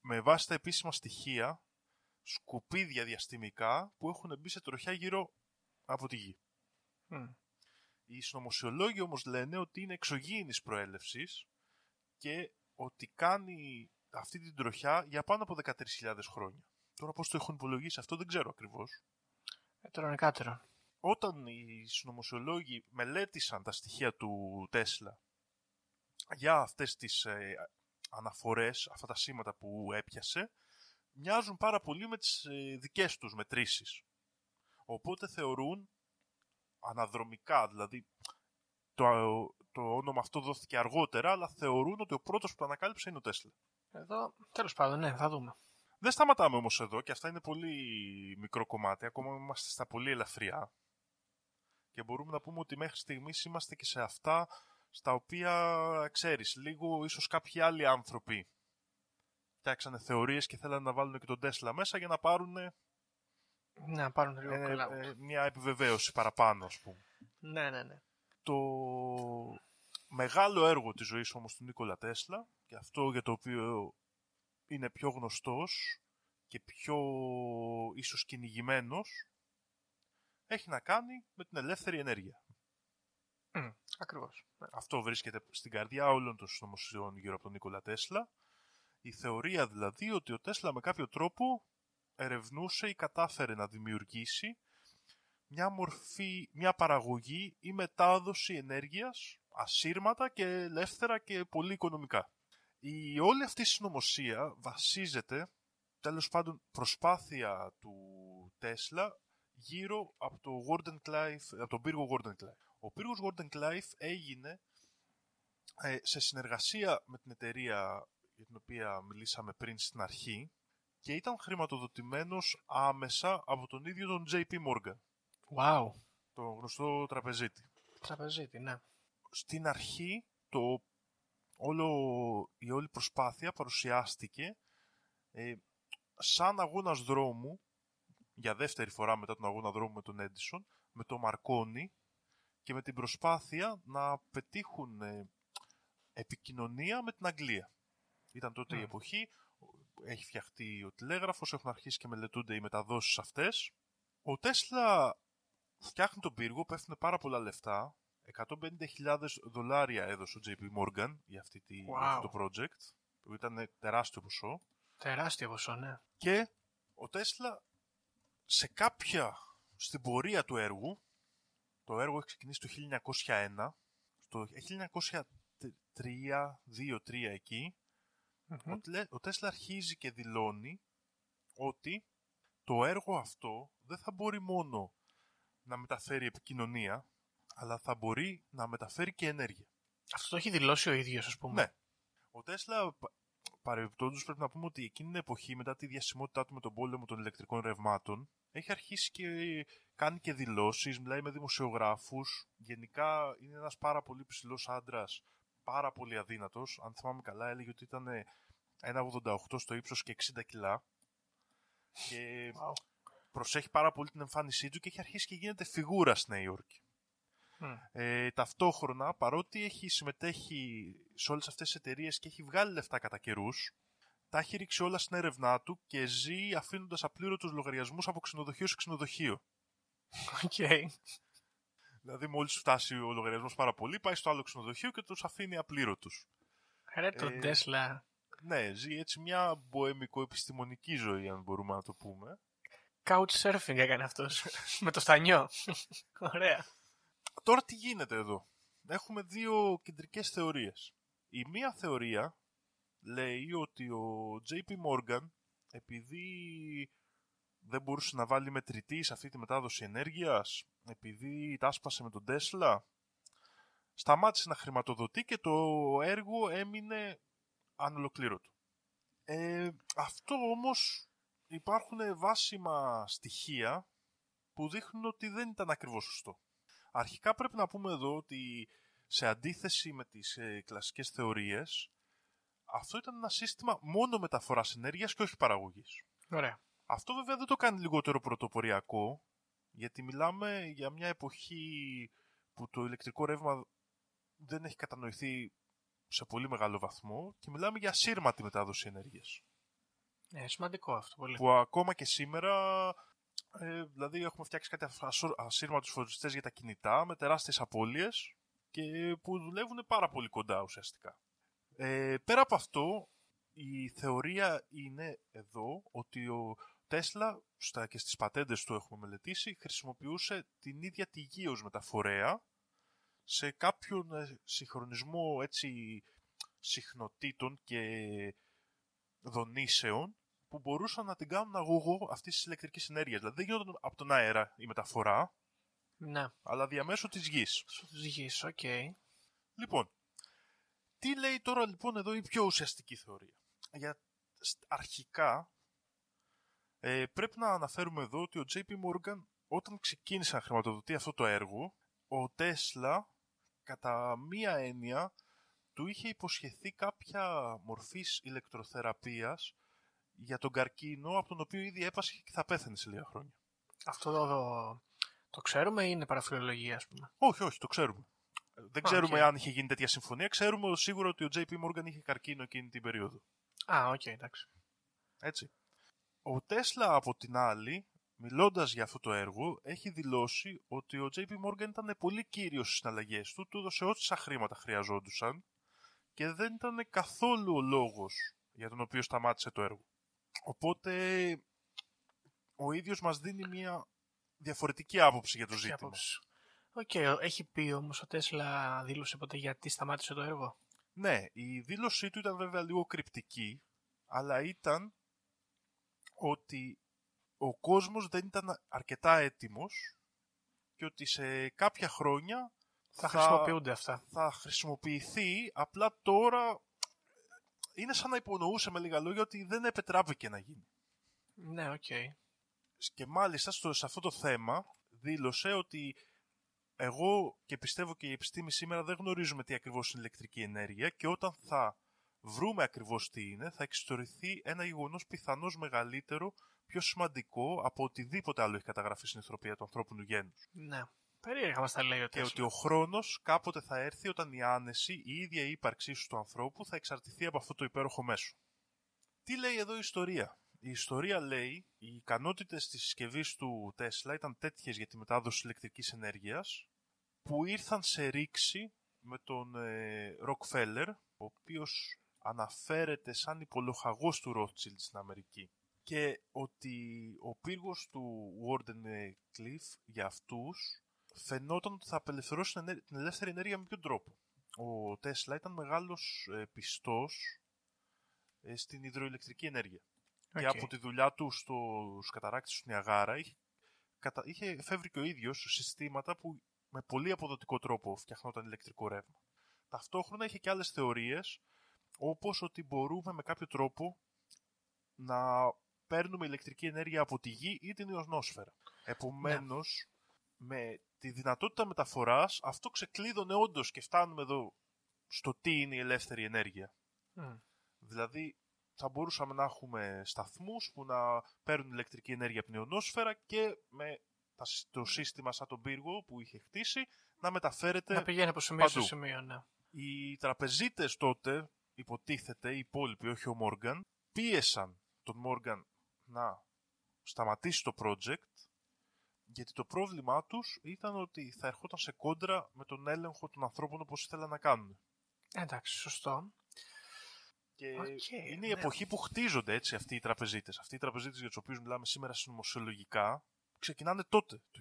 με βάση τα επίσημα στοιχεία σκουπίδια διαστημικά που έχουν μπει σε τροχιά γύρω από τη γη. Οι συνωμοσιολόγοι όμως λένε ότι είναι εξωγήινης προέλευσης και ότι κάνει αυτή την τροχιά για πάνω από 13.000 χρόνια. Τώρα πώς το έχουν υπολογίσει αυτό δεν ξέρω ακριβώς. Ε, Όταν οι συνωμοσιολόγοι μελέτησαν τα στοιχεία του Τέσλα για αυτές τις ε, αναφορές, αυτά τα σήματα που έπιασε, μοιάζουν πάρα πολύ με τις ε, δικές τους μετρήσεις. Οπότε θεωρούν αναδρομικά, δηλαδή το, το όνομα αυτό δόθηκε αργότερα, αλλά θεωρούν ότι ο πρώτος που το ανακάλυψε είναι ο Τέσλα. Εδώ, τέλος πάντων, ναι, θα δούμε. Δεν σταματάμε όμως εδώ και αυτά είναι πολύ μικρό κομμάτι, ακόμα είμαστε στα πολύ ελαφριά και μπορούμε να πούμε ότι μέχρι στιγμής είμαστε και σε αυτά στα οποία, ξέρεις, λίγο ίσως κάποιοι άλλοι άνθρωποι φτιάξανε θεωρίες και θέλανε να βάλουν και τον Τέσλα μέσα για να πάρουν Να πάρουν λίγο ε, cloud. ε, μια επιβεβαίωση παραπάνω, ας πούμε. Ναι, ναι, ναι. Το μεγάλο έργο της ζωής όμως του Νίκολα Τέσλα και αυτό για το οποίο είναι πιο γνωστός και πιο ίσως κυνηγημένος έχει να κάνει με την ελεύθερη ενέργεια. Μμ, Ακριβώς. Ναι. Αυτό βρίσκεται στην καρδιά όλων των συνωμοσιών γύρω από τον Νίκολα Τέσλα. Η θεωρία δηλαδή ότι ο Τέσλα με κάποιο τρόπο ερευνούσε ή κατάφερε να δημιουργήσει μια μορφή, μια παραγωγή ή μετάδοση ενέργειας ασύρματα και ελεύθερα και πολύ οικονομικά. Η όλη αυτή η συνωμοσία βασίζεται, τέλος πάντων, προσπάθεια του Τέσλα γύρω από, το Gordon Clive, από τον πύργο Gordon Clive. Ο πύργος Gordon Clive έγινε ε, σε συνεργασία με την εταιρεία για την οποία μιλήσαμε πριν στην αρχή και ήταν χρηματοδοτημένος άμεσα από τον ίδιο τον JP Morgan, Wow. τον γνωστό τραπεζίτη. Τραπεζίτη, ναι. Στην αρχή το, όλο, η όλη προσπάθεια παρουσιάστηκε ε, σαν αγώνας δρόμου για δεύτερη φορά μετά τον αγώνα δρόμου με τον Έντισον, με τον Μαρκόνι και με την προσπάθεια να πετύχουν ε, επικοινωνία με την Αγγλία. Ήταν τότε η Μμ. εποχή, έχει φτιαχτεί ο τηλέγραφος, έχουν αρχίσει και μελετούνται οι μεταδόσεις αυτές. Ο Τέσλα φτιάχνει τον πύργο, πέφτουν πάρα πολλά λεφτά. 150.000 δολάρια έδωσε ο JP Morgan για, αυτή τη, για αυτό το project, που ήταν τεράστιο ποσό. Τεράστιο ποσό, ναι. Και ο Τέσλα σε κάποια στην πορεία του έργου, το έργο έχει ξεκινήσει το 1901, το 1903, 2-3 εκεί, Μμμ. ο, Τλε- ο Τέσλα αρχίζει και δηλώνει ότι το έργο αυτό δεν θα μπορεί μόνο να μεταφέρει επικοινωνία, αλλά θα μπορεί να μεταφέρει και ενέργεια. Αυτό το έχει δηλώσει ο ίδιος, ας πούμε. Ναι. Ο Τέσλα, πα- παρεμπιπτόντως, πρέπει να πούμε ότι εκείνη την εποχή, μετά τη διασημότητά του με τον πόλεμο των ηλεκτρικών ρευμάτων, έχει αρχίσει και κάνει και δηλώσεις, μιλάει με δημοσιογράφους. Γενικά είναι ένας πάρα πολύ ψηλός άντρας, πάρα πολύ αδύνατος. Αν θυμάμαι καλά, έλεγε ότι ήταν 1,88 στο ύψος και 60 κιλά. Και Wow. προσέχει πάρα πολύ την εμφάνισή του και έχει αρχίσει και γίνεται φιγούρα στη Νέα Υόρκη. Μμ. Ε, ταυτόχρονα, παρότι έχει συμμετέχει σε όλες αυτές τις εταιρείες και έχει βγάλει λεφτά κατά καιρούς, τα έχει ρίξει όλα στην έρευνά του και ζει αφήνοντας απλήρωτους λογαριασμούς από ξενοδοχείο σε ξενοδοχείο. Οκ. Δηλαδή, μόλις φτάσει ο λογαριασμός πάρα πολύ, πάει στο άλλο ξενοδοχείο και τους αφήνει απλήρωτους. Ρε τον Ε, Τέσλα. Ναι, ζει έτσι μια μποεμικο-επιστημονική ζωή, αν μπορούμε να το πούμε. Couchsurfing έκανε αυτός. με το στανιό. Ωραία. Τώρα τι γίνεται εδώ; Έχουμε δύο κεντρικές θεωρίες. Η μία θεωρία λέει ότι ο JP Morgan επειδή δεν μπορούσε να βάλει μετρητή σε αυτή τη μετάδοση ενέργειας, επειδή τα άσπασε με τον Tesla, σταμάτησε να χρηματοδοτεί και το έργο έμεινε ανολοκλήρωτο. Ε, αυτό όμως υπάρχουν βάσιμα στοιχεία που δείχνουν ότι δεν ήταν ακριβώς σωστό. Αρχικά πρέπει να πούμε εδώ ότι σε αντίθεση με τις ε, κλασικές θεωρίες, αυτό ήταν ένα σύστημα μόνο μεταφοράς ενέργειας και όχι παραγωγής. Ωραία. Αυτό βέβαια δεν το κάνει λιγότερο πρωτοποριακό, γιατί μιλάμε για μια εποχή που το ηλεκτρικό ρεύμα δεν έχει κατανοηθεί σε πολύ μεγάλο βαθμό και μιλάμε για ασύρματη μετάδοση ενέργειας. Ε, σημαντικό αυτό πολύ. Που ακόμα και σήμερα, ε, δηλαδή έχουμε φτιάξει κάτι ασο- ασύρματους φοριστές για τα κινητά με τεράστιες απώλειες και που δουλεύουν πάρα πολύ κοντά ουσιαστικά. Ε, πέρα από αυτό, η θεωρία είναι εδώ ότι ο Τέσλα στα, και στις πατέντες του έχουμε μελετήσει χρησιμοποιούσε την ίδια τη γη ως μεταφορέα σε κάποιον ε, συγχρονισμό έτσι συχνοτήτων και δονήσεων που μπορούσαν να την κάνουν αγωγό αυτής της ηλεκτρικής ενέργειας. Δηλαδή δεν γινόταν από τον αέρα η μεταφορά, Ναι, αλλά διαμέσου της γης. σου τους γης, οκ. Λοιπόν, τι λέει τώρα λοιπόν εδώ η πιο ουσιαστική θεωρία; Για σ- αρχικά ε, πρέπει να αναφέρουμε εδώ ότι ο JP Morgan όταν ξεκίνησε να χρηματοδοτεί αυτό το έργο, ο Τέσλα κατά μία έννοια του είχε υποσχεθεί κάποια μορφής ηλεκτροθεραπείας για τον καρκίνο από τον οποίο ήδη έπασχε και θα πέθανε σε λίγα χρόνια. Αυτό το, το ξέρουμε ή είναι παραφιλολογία, ας πούμε; Όχι, όχι, το ξέρουμε. Δεν Α, ξέρουμε οκ. αν είχε γίνει τέτοια συμφωνία. Ξέρουμε σίγουρα ότι ο JP Morgan είχε καρκίνο εκείνη την περίοδο. Α, οκ, εντάξει. Έτσι. Ο Τέσλα από την άλλη, μιλώντας για αυτό το έργο, έχει δηλώσει ότι ο JP Morgan ήταν πολύ κύριος στις συναλλαγές του, του έδωσε όσα χρήματα χρειαζόντουσαν και δεν ήταν καθόλου ο λόγος για τον οποίο σταμάτησε το έργο. Οπότε ο ίδιος μας δίνει μια διαφορετική άποψη για το Ποια ζήτημα. άποψη; Οκ, έχει πει όμως ο Τέσλα δήλωσε ποτέ γιατί σταμάτησε το έργο; Ναι, η δήλωσή του ήταν βέβαια λίγο κρυπτική, αλλά ήταν ότι ο κόσμος δεν ήταν αρκετά έτοιμος και ότι σε κάποια χρόνια Θα, χρησιμοποιούνται αυτά. θα χρησιμοποιηθεί, απλά τώρα είναι σαν να υπονοούσε με λίγα λόγια ότι δεν επετράπηκε να γίνει. Ναι, οκ. Και μάλιστα στο, σε αυτό το θέμα δήλωσε ότι εγώ και πιστεύω και η επιστήμη σήμερα δεν γνωρίζουμε τι ακριβώς είναι ηλεκτρική ενέργεια και όταν θα βρούμε ακριβώς τι είναι θα εξιστορηθεί ένα γεγονός πιθανώς μεγαλύτερο, πιο σημαντικό από οτιδήποτε άλλο έχει καταγραφεί στην ιστορία του ανθρώπινου γένους. Ναι. Περίεργα μας τα λέει ο Και Τέσλα. ότι ο χρόνος κάποτε θα έρθει όταν η άνεση, η ίδια η ύπαρξή σου του ανθρώπου θα εξαρτηθεί από αυτό το υπέροχο μέσο. Τι λέει εδώ η ιστορία; Η ιστορία λέει οι ικανότητες της συσκευής του Τέσλα ήταν τέτοιες για τη μετάδοση ηλεκτρικής ενέργειας που ήρθαν σε ρήξη με τον ε, Rockefeller, ο οποίος αναφέρεται σαν υπολοχαγός του Rothschild στην Αμερική και ότι ο πύργος του Warden Cliff για αυτούς φαινόταν ότι θα απελευθερώσει την ενέ- την ελεύθερη ενέργεια με ποιον τρόπο. Ο Τέσλα ήταν μεγάλος ε, πιστός ε, στην υδροηλεκτρική ενέργεια. Και Οκ. από τη δουλειά του στους καταράκτες του Νιαγάρα είχε, κατα... είχε εφεύρει και ο ίδιος συστήματα που με πολύ αποδοτικό τρόπο φτιαχνόταν ηλεκτρικό ρεύμα. Ταυτόχρονα είχε και άλλες θεωρίες όπως ότι μπορούμε με κάποιο τρόπο να παίρνουμε ηλεκτρική ενέργεια από τη γη ή την ιονόσφαιρα. Επομένως, με τη δυνατότητα μεταφοράς αυτό ξεκλείδωνε όντως και φτάνουμε εδώ στο τι είναι η ελεύθερη ενέργεια. Μμ. Δηλαδή, θα μπορούσαμε να έχουμε σταθμούς που να παίρνουν ηλεκτρική ενέργεια από την ιονόσφαιρα και με τα σ- το σύστημα σαν τον πύργο που είχε χτίσει να μεταφέρεται Να πηγαίνει από σημείο σε παντού. σημείο, ναι. οι τραπεζίτες τότε, υποτίθεται, οι υπόλοιποι, όχι ο Μόργαν, πίεσαν τον Μόργαν να σταματήσει το project, γιατί το πρόβλημά τους ήταν ότι θα ερχόταν σε κόντρα με τον έλεγχο των ανθρώπων όπως ήθελαν να κάνουν. Εντάξει, σωστό. Και Οκ, είναι η ναι. εποχή που χτίζονται έτσι αυτοί οι τραπεζίτες. Αυτοί οι τραπεζίτες για τους οποίους μιλάμε σήμερα συνωμοσιολογικά, ξεκινάνε τότε. Το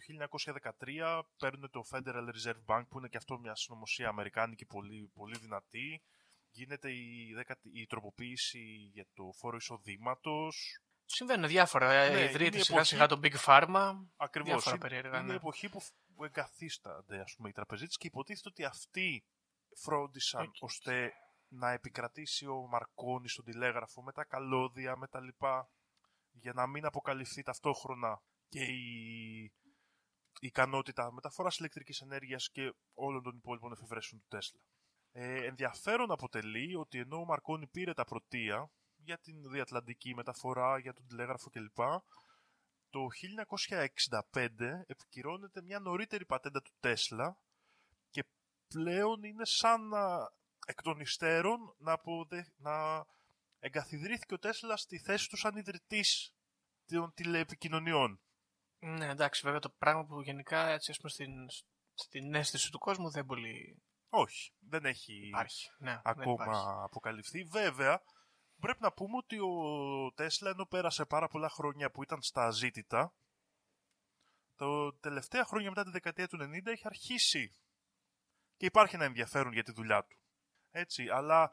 1913 παίρνουν το Federal Reserve Bank που είναι και αυτό μια συνωμοσία αμερικάνικη πολύ, πολύ δυνατή. Γίνεται η, δέκατη, η τροποποίηση για το φόρο εισοδήματος. Συμβαίνουν διάφορα. Ε, Ναι, Ιδρύεται είναι σιγά εποχή- σιγά το Big Pharma. Ακριβώς. Διάφορα Είναι, περίεργα, είναι ναι. η εποχή που, που εγκαθίστανται ας πούμε, οι τραπεζίτες και υποτίθεται ότι αυτοί φρόντισαν Οκ. ώστε να επικρατήσει ο Μαρκόνης στον τηλέγραφο με τα καλώδια, με τα λοιπά, για να μην αποκαλυφθεί ταυτόχρονα και η, η ικανότητα μεταφοράς ηλεκτρικής ενέργειας και όλων των υπόλοιπων εφευρέσεων του Τέσλα. Ε, ενδιαφέρον αποτελεί ότι ενώ ο Μαρκόνη πήρε τα πρωτεία για την διατλαντική μεταφορά, για τον τηλέγραφο κλπ. Το 1965 επικυρώνεται μια νωρίτερη πατέντα του Τέσλα και πλέον είναι σαν να εκ των υστέρων να, αποδε... να εγκαθιδρύθηκε ο Τέσλας στη θέση του σαν ιδρυτής των τηλεεπικοινωνιών. Ναι, εντάξει, βέβαια το πράγμα που γενικά έτσι, ας πούμε, στην, στην αίσθηση του κόσμου δεν πολύ Όχι, δεν έχει υπάρχει. Ναι, δεν ακόμα υπάρχει. αποκαλυφθεί. Βέβαια, πρέπει να πούμε ότι ο Τέσλα ενώ πέρασε πάρα πολλά χρόνια που ήταν στα αζήτητα, το τελευταία χρόνια μετά τη δεκαετία του 90 έχει αρχίσει και υπάρχει ένα ενδιαφέρον για τη δουλειά του. Έτσι, αλλά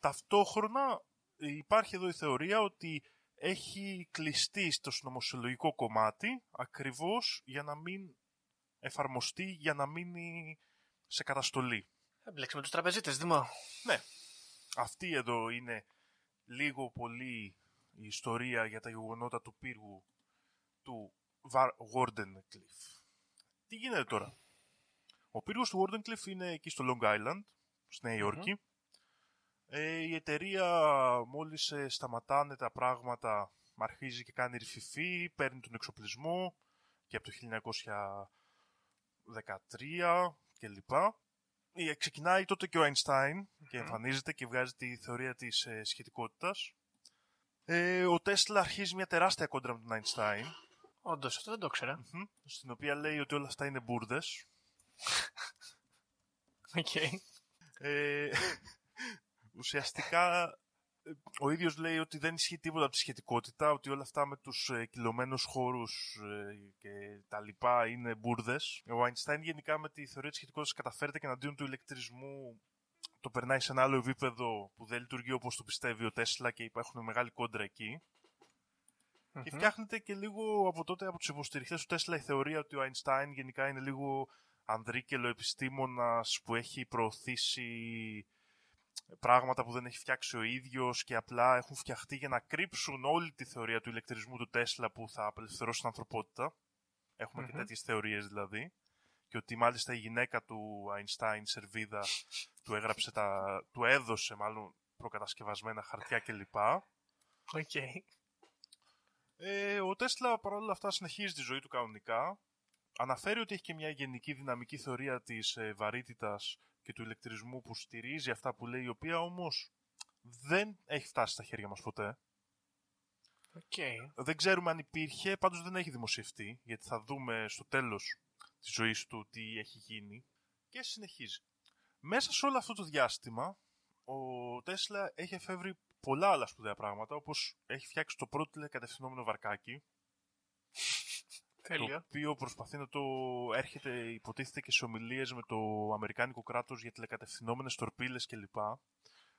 ταυτόχρονα υπάρχει εδώ η θεωρία ότι έχει κλειστεί στο συνωμοσιολογικό κομμάτι ακριβώς για να μην εφαρμοστεί για να μείνει σε καταστολή. Έμπλεξε με τους τραπεζίτες, Δημό. Ναι, αυτή εδώ είναι λίγο πολύ η ιστορία για τα γεγονότα του πύργου του Wardenclyffe. Τι γίνεται τώρα; Ο πύργος του Wardenclyffe είναι εκεί στο Long Island, στη Νέα Υόρκη. Ε, η εταιρεία μόλις ε, σταματάνε τα πράγματα αρχίζει και κάνει ρηφιφή, παίρνει τον εξοπλισμό και από το 1913 κλπ. Ε, ξεκινάει τότε και ο Einstein και εμφανίζεται και βγάζει τη θεωρία της ε, σχετικότητας. Ε, ο Τέσλα αρχίζει μια τεράστια κόντρα με τον Einstein, Όντως, αυτό δεν το ήξερα. μμμ, στην οποία λέει ότι όλα αυτά είναι μπούρδες. Οκ. Ε, ουσιαστικά ε, ο ίδιος λέει ότι δεν ισχύει τίποτα από τη σχετικότητα, ότι όλα αυτά με τους ε, καμπυλωμένους χώρους ε, και τα λοιπά είναι μπουρδες. Ο Einstein γενικά με τη θεωρία της σχετικότητας καταφέρεται και εναντίον του ηλεκτρισμού το περνάει σε ένα άλλο επίπεδο που δεν λειτουργεί όπως το πιστεύει ο Τέσλα και υπάρχουν μεγάλη κόντρα εκεί. Και φτιάχνεται και λίγο από τότε από τους υποστηριχτές του Τέσλα η θεωρία ότι ο Einstein γενικά είναι λίγο ανδρίκελο επιστήμονας που έχει προωθήσει πράγματα που δεν έχει φτιάξει ο ίδιος και απλά έχουν φτιαχτεί για να κρύψουν όλη τη θεωρία του ηλεκτρισμού του Τέσλα που θα απελευθερώσει την ανθρωπότητα. Έχουμε και τέτοιες θεωρίες δηλαδή. Και ότι μάλιστα η γυναίκα του Einstein, η Σερβίδα, του έγραψε τα... του έδωσε μάλλον προκατασκευασμένα χαρτιά κλπ. Οκ. Ε, ο Τέσλα παρόλα αυτά συνεχίζει τη ζωή του κανονικά. Αναφέρει ότι έχει και μια γενική δυναμική θεωρία της ε, βαρύτητας και του ηλεκτρισμού που στηρίζει αυτά που λέει, η οποία όμως δεν έχει φτάσει στα χέρια μας ποτέ. Οκ. Δεν ξέρουμε αν υπήρχε, πάντως δεν έχει δημοσιευτεί, γιατί θα δούμε στο τέλος της ζωής του τι έχει γίνει. Και συνεχίζει. Μέσα σε όλο αυτό το διάστημα, ο Τέσλα έχει εφεύρει πολλά άλλα σπουδαία πράγματα, όπως έχει φτιάξει το πρώτο τηλεκατευθυνόμενο βαρκάκι, το Τέλεια. οποίο προσπαθεί να το έρχεται, υποτίθεται και σε ομιλίες με το Αμερικάνικο κράτος για τηλεκατευθυνόμενες τορπίλες κλπ.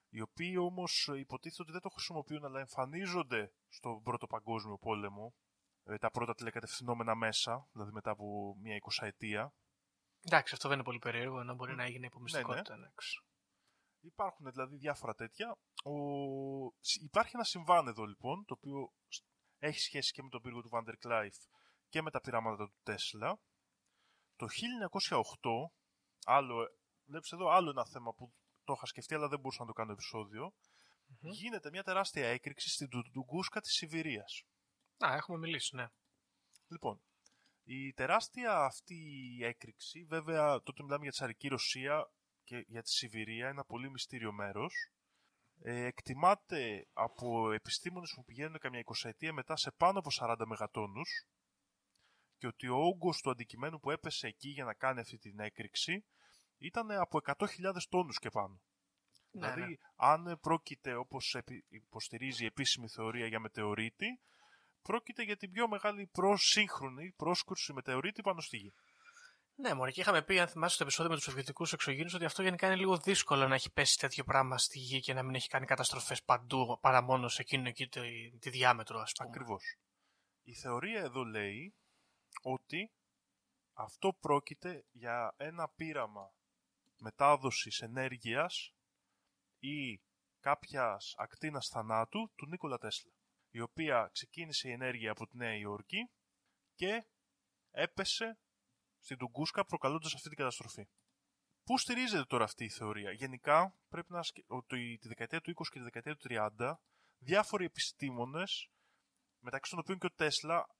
Οι οποίοι όμως υποτίθεται ότι δεν το χρησιμοποιούν, αλλά εμφανίζονται στον Πρώτο Παγκόσμιο Πόλεμο, ε, τα πρώτα τηλεκατευθυνόμενα μέσα, δηλαδή μετά από μια εικοσαετία. Εντάξει, αυτό δεν είναι πολύ περίεργο, ενώ μπορεί να έγινε υπομυστικότητα. εντάξει. Υπάρχουν δηλαδή διάφορα τέτοια. Ο... Υπάρχει ένα συμβάν εδώ λοιπόν, το οποίο σ- έχει σχέση και με τον πύργο του Βάντερ Κλάιφ και με τα πειράματα του Τέσλα. Το 1908, άλλο, βλέπεις εδώ άλλο ένα θέμα που το είχα σκεφτεί αλλά δεν μπορούσα να το κάνω επεισόδιο, γίνεται μια τεράστια έκρηξη στην Τουντουγκούσκα της Σιβηρίας. Α, έχουμε μιλήσει, ναι. Λοιπόν, η τεράστια αυτή έκρηξη, βέβαια τότε μιλάμε για τη Τσαρική Ρωσία και για τη Σιβηρία, ένα πολύ μυστήριο μέρος. Ε, εκτιμάται από επιστήμονες που πηγαίνουν καμιά εικοσαετία μετά σε πάνω από 40 μεγατόνους και ότι ο όγκος του αντικειμένου που έπεσε εκεί για να κάνει αυτή την έκρηξη ήταν από 100.000 τόνους και πάνω. Ναι, δηλαδή, ναι. αν πρόκειται, όπως επι- υποστηρίζει η επίσημη θεωρία για μετεωρίτη, πρόκειται για την πιο μεγάλη προσύγχρονη πρόσκρουση μετεωρίτη πάνω στη Γη. Ναι, μωρέ, και είχαμε πει, αν θυμάσαι στο επεισόδιο με τους Σοβιετικούς εξωγήνους, ότι αυτό γενικά είναι λίγο δύσκολο να έχει πέσει τέτοιο πράγμα στη γη και να μην έχει κάνει καταστροφές παντού, παρά μόνο σε εκείνο εκεί τη, τη διάμετρο, ας πούμε. Ακριβώς. Η θεωρία εδώ λέει ότι αυτό πρόκειται για ένα πείραμα μετάδοσης ενέργειας ή κάποιας ακτίνας θανάτου του Νίκολα Τέσλα, η οποία ξεκίνησε η ενέργεια από τη Νέα Υόρκη και έπεσε στην Τουγκούσκα προκαλώντας αυτή την καταστροφή. Πού στηρίζεται τώρα αυτή η θεωρία; Γενικά πρέπει να σκε... ότι τη δεκαετία του 20 και τη δεκαετία του 30 διάφοροι επιστήμονες μεταξύ των οποίων και ο Τέσλα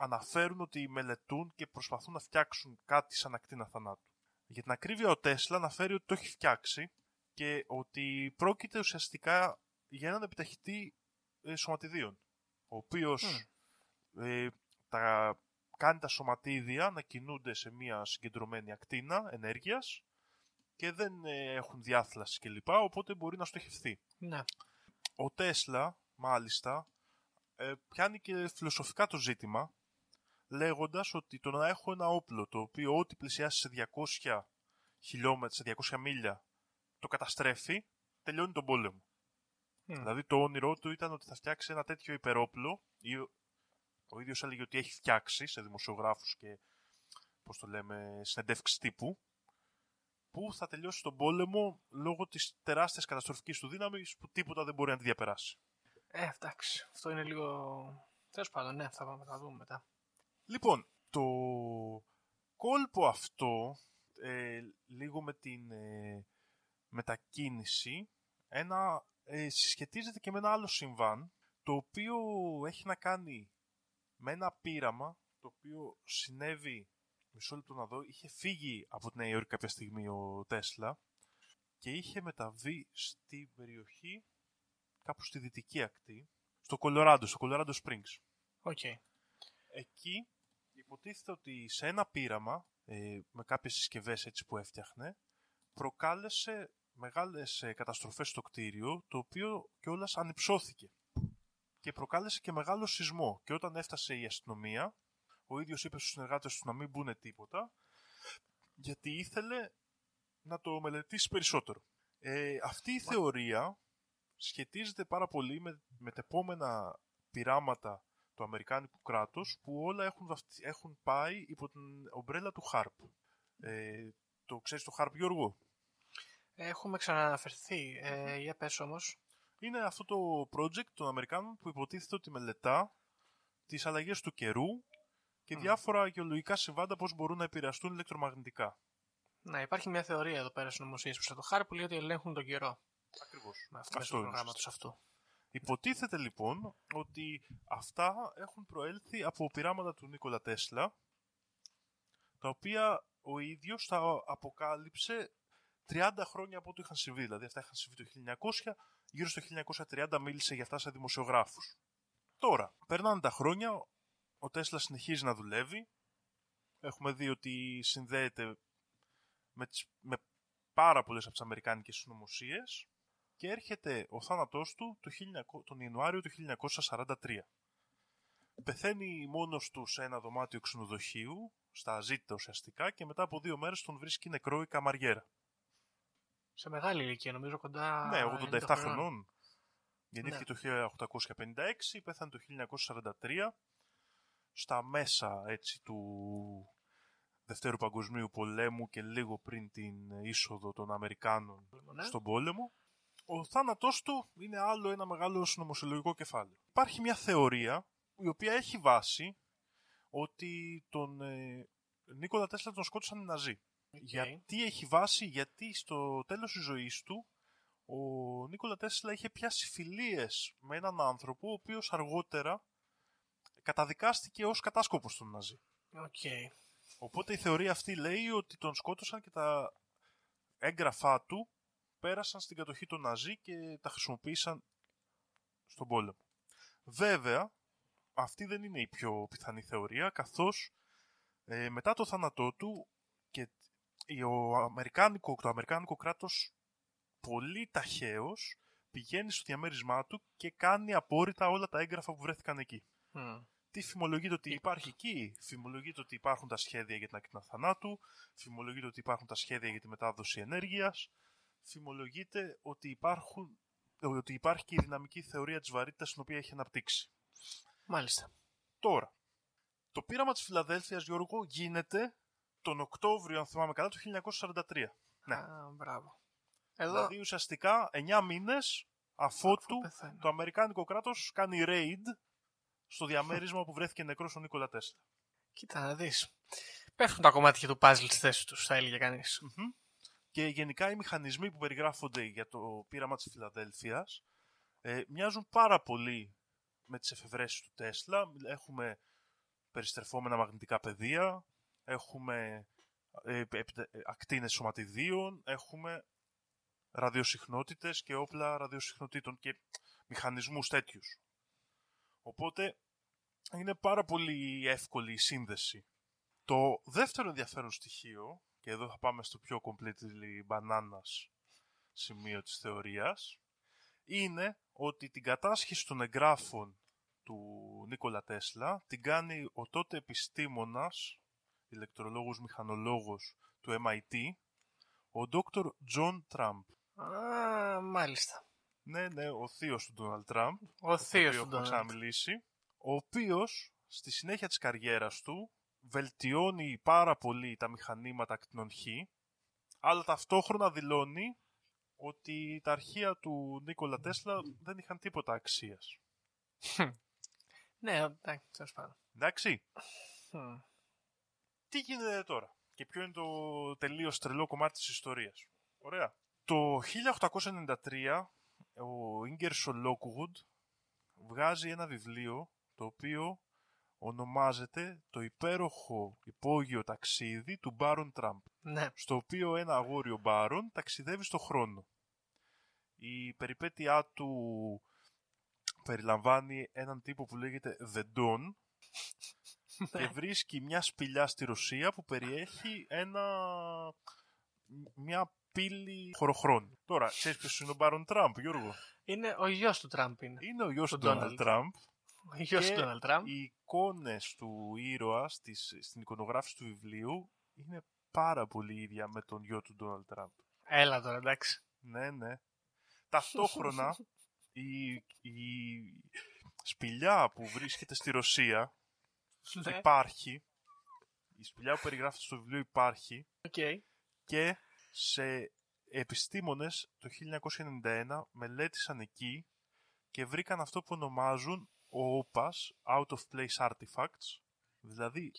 αναφέρουν ότι μελετούν και προσπαθούν να φτιάξουν κάτι σαν ακτίνα θανάτου. Για την ακρίβεια ο Τέσλα αναφέρει ότι το έχει φτιάξει και ότι πρόκειται ουσιαστικά για έναν επιταχυτή ε, σωματιδίων, ο οποίος ε, τα, κάνει τα σωματίδια να κινούνται σε μια συγκεντρωμένη ακτίνα ενέργειας και δεν ε, έχουν διάθλαση κλπ, οπότε μπορεί να στοχευθεί. Ναι. Ο Τέσλα, μάλιστα, ε, πιάνει και φιλοσοφικά το ζήτημα, λέγοντας ότι το να έχω ένα όπλο το οποίο ό,τι πλησιάσει σε 200 χιλιόμετρα, σε 200 μίλια, το καταστρέφει, τελειώνει τον πόλεμο. Μμ. Δηλαδή το όνειρό του ήταν ότι θα φτιάξει ένα τέτοιο υπερόπλο, ή ο, ο ίδιος έλεγε ότι έχει φτιάξει σε δημοσιογράφους και πώς το λέμε, συνεντεύξεις τύπου, που θα τελειώσει τον πόλεμο λόγω της τεράστιας καταστροφικής του δύναμης που τίποτα δεν μπορεί να τη διαπεράσει. Ε, εντάξει. Αυτό είναι λίγο. Τέλος πάντων, ναι, θα πάμε, θα δούμε μετά. Λοιπόν, το κόλπο αυτό, ε, λίγο με την ε, μετακίνηση, ένα, ε, συσχετίζεται και με ένα άλλο συμβάν, το οποίο έχει να κάνει με ένα πείραμα, το οποίο συνέβη, μισό λεπτό να δω, είχε φύγει από την Νέα Υόρκη κάποια στιγμή ο Τέσλα και είχε μεταβεί στην περιοχή κάπου στη δυτική ακτή, στο Κολοράντο, στο Colorado Springs. Οκ. Εκεί υποτίθεται ότι σε ένα πείραμα, ε, με κάποιες συσκευές έτσι που έφτιαχνε, προκάλεσε μεγάλες ε, καταστροφές στο κτίριο, το οποίο κιόλας ανυψώθηκε. Και προκάλεσε και μεγάλο σεισμό. Και όταν έφτασε η αστυνομία, ο ίδιος είπε στους συνεργάτες του να μην μπουν τίποτα, γιατί ήθελε να το μελετήσει περισσότερο. Ε, αυτή η θεωρία σχετίζεται πάρα πολύ με, με τα επόμενα πειράματα του Αμερικάνικου κράτους που όλα έχουν, βαφτι- έχουν πάει υπό την ομπρέλα του HARP. Ε, το ξέρεις το HARP Γιώργο; Έχουμε ξαναναφερθεί. Ε, για πες όμως. Είναι αυτό το project των Αμερικάνων που υποτίθεται ότι μελετά τις αλλαγές του καιρού και Μμ. διάφορα γεωλογικά συμβάντα πώς μπορούν να επηρεαστούν ηλεκτρομαγνητικά. Να, υπάρχει μια θεωρία εδώ πέρα στις νομοσίε που το χάρη που λέει ότι ελέγχουν τον καιρό. Ακριβώς. Με αυτό, μέσω Αυτό του είναι προγράμματος αυτού. Υποτίθεται λοιπόν ότι αυτά έχουν προέλθει από πειράματα του Νίκολα Τέσλα, τα οποία ο ίδιος τα αποκάλυψε 30 χρόνια από ό,τι είχαν συμβεί. Δηλαδή αυτά είχαν συμβεί το 1900, γύρω στο 1930 μίλησε για αυτά σε δημοσιογράφους. Τώρα, περνάνε τα χρόνια, ο Τέσλα συνεχίζει να δουλεύει. Έχουμε δει ότι συνδέεται με, τις, με πάρα πολλές από τις αμερικάνικες συνωμοσίες και έρχεται ο θάνατός του το 1900 τον Ιανουάριο του 1943. Πεθαίνει μόνος του σε ένα δωμάτιο ξενοδοχείου, στα αζήτητα ουσιαστικά, και μετά από δύο μέρες τον βρίσκει νεκρό η καμαριέρα. Σε μεγάλη ηλικία, νομίζω κοντά. ναι, 90 87 χρονών. Γεννήθηκε Ναι. το 1856, πέθανε το 1943, στα μέσα έτσι του Δευτέρου Παγκοσμίου Πολέμου και λίγο πριν την είσοδο των Αμερικάνων Ναι. στον πόλεμο. Ο θάνατός του είναι άλλο ένα μεγάλο συνωμοσιολογικό κεφάλαιο. Υπάρχει μια θεωρία η οποία έχει βάση ότι τον ε, Νίκολα Τέσλα τον σκότωσαν οι Ναζί. Γιατί έχει βάση, γιατί στο τέλος της ζωής του ο Νίκολα Τέσλα είχε πιάσει φιλίες με έναν άνθρωπο ο οποίος αργότερα καταδικάστηκε ως κατάσκοπος των Ναζί. Οκ. Οπότε η θεωρία αυτή λέει ότι τον σκότωσαν και τα έγγραφά του πέρασαν στην κατοχή των Ναζί και τα χρησιμοποίησαν στον πόλεμο. Βέβαια, αυτή δεν είναι η πιο πιθανή θεωρία, καθώς ε, μετά το θάνατό του και ο Αμερικάνικο, το Αμερικάνικο κράτος πολύ ταχαίως πηγαίνει στο διαμέρισμά του και κάνει απόρριτα όλα τα έγγραφα που βρέθηκαν εκεί. Μμ. Τι φημολογείται ότι υπάρχει εκεί; Φημολογείται ότι υπάρχουν τα σχέδια για την ακτίνα θανάτου. Φημολογείται ότι υπάρχουν τα σχέδια για τη μετάδοση ενέργειας. Φημολογείται ότι, υπάρχουν, ότι υπάρχει και η δυναμική θεωρία της βαρύτητας την οποία έχει αναπτύξει. Μάλιστα. Τώρα, το πείραμα της Φιλαδέλφειας, Γιώργο, γίνεται τον Οκτώβριο, αν θυμάμαι καλά, του 1943. Ναι. Α, μπράβο. Εδώ. Δηλαδή ουσιαστικά 9 μήνες αφότου πεθαίνει. το Αμερικάνικο κράτος κάνει raid στο διαμέρισμα που βρέθηκε νεκρός ο Νίκολα Τέσλα. Κοίτα να δεις. Πέφτουν τα κομμάτια του puzzle στη θέση τους, θα έλεγε κανείς. Μμμ. Και γενικά οι μηχανισμοί που περιγράφονται για το πείραμα της Φιλαδέλφειας ε, μοιάζουν πάρα πολύ με τις εφευρέσεις του Τέσλα. Έχουμε περιστρεφόμενα μαγνητικά πεδία, έχουμε ε, επι- ε, ακτίνες σωματιδίων, έχουμε ραδιοσυχνότητες και όπλα ραδιοσυχνοτήτων και μηχανισμούς τέτοιους. Οπότε είναι πάρα πολύ εύκολη η σύνδεση. Το δεύτερο ενδιαφέρον στοιχείο, και εδώ θα πάμε στο πιο completely bananas σημείο της θεωρίας, είναι ότι την κατάσχεση των εγγράφων του Νίκολα Τέσλα την κάνει ο τότε επιστήμονας, ηλεκτρολόγος μηχανολόγος του MIT, ο Dr. John Trump. Α, μάλιστα. Ναι, ναι, ο θείος του Donald Trump, Ο θείος του έχουμε Ντόναλντ. ξαναμιλήσει, ο οποίος στη συνέχεια της καριέρας του βελτιώνει πάρα πολύ τα μηχανήματα ακτινών Χ, αλλά ταυτόχρονα δηλώνει ότι τα αρχεία του Νίκολα Τέσλα δεν είχαν τίποτα αξίας. Ναι, εντάξει, τέλος πάντων. Εντάξει, Μμ. τι γίνεται τώρα και ποιο είναι το τελείως τρελό κομμάτι της ιστορίας. Ωραία. Το 1893 ο Ίγκερσο Λόκουγουντ βγάζει ένα βιβλίο το οποίο ονομάζεται το υπέροχο υπόγειο ταξίδι του Μπάρον Τραμπ Ναι. στο οποίο ένα αγόριο Μπάρον ταξιδεύει στο χρόνο. Η περιπέτειά του περιλαμβάνει έναν τύπο που λέγεται The Don και βρίσκει μια σπηλιά στη Ρωσία που περιέχει ένα... μια πύλη χωροχρόνου. Τώρα, ξέρεις ποιος είναι ο Μπάρον Τραμπ, Γιώργο; Είναι ο γιος του Τραμπ. Είναι. Είναι ο γιος Ο του Ντόναλτ Donald. Τραμπ Ο γιος και του Ντόναλτ Τραμπ. οι εικόνες του ήρωας στις, στην εικονογράφηση του βιβλίου είναι πάρα πολύ ίδια με τον γιο του Ντόναλτ Τραμπ. Έλα τώρα, εντάξει. Ναι, ναι. Ταυτόχρονα η, η σπηλιά που βρίσκεται στη Ρωσία Ναι. υπάρχει. Η σπηλιά που περιγράφεται στο βιβλίο υπάρχει Οκ. και σε επιστήμονες το 1991 μελέτησαν εκεί και βρήκαν αυτό που ονομάζουν OOPArts, Out of Place Artifacts, δηλαδή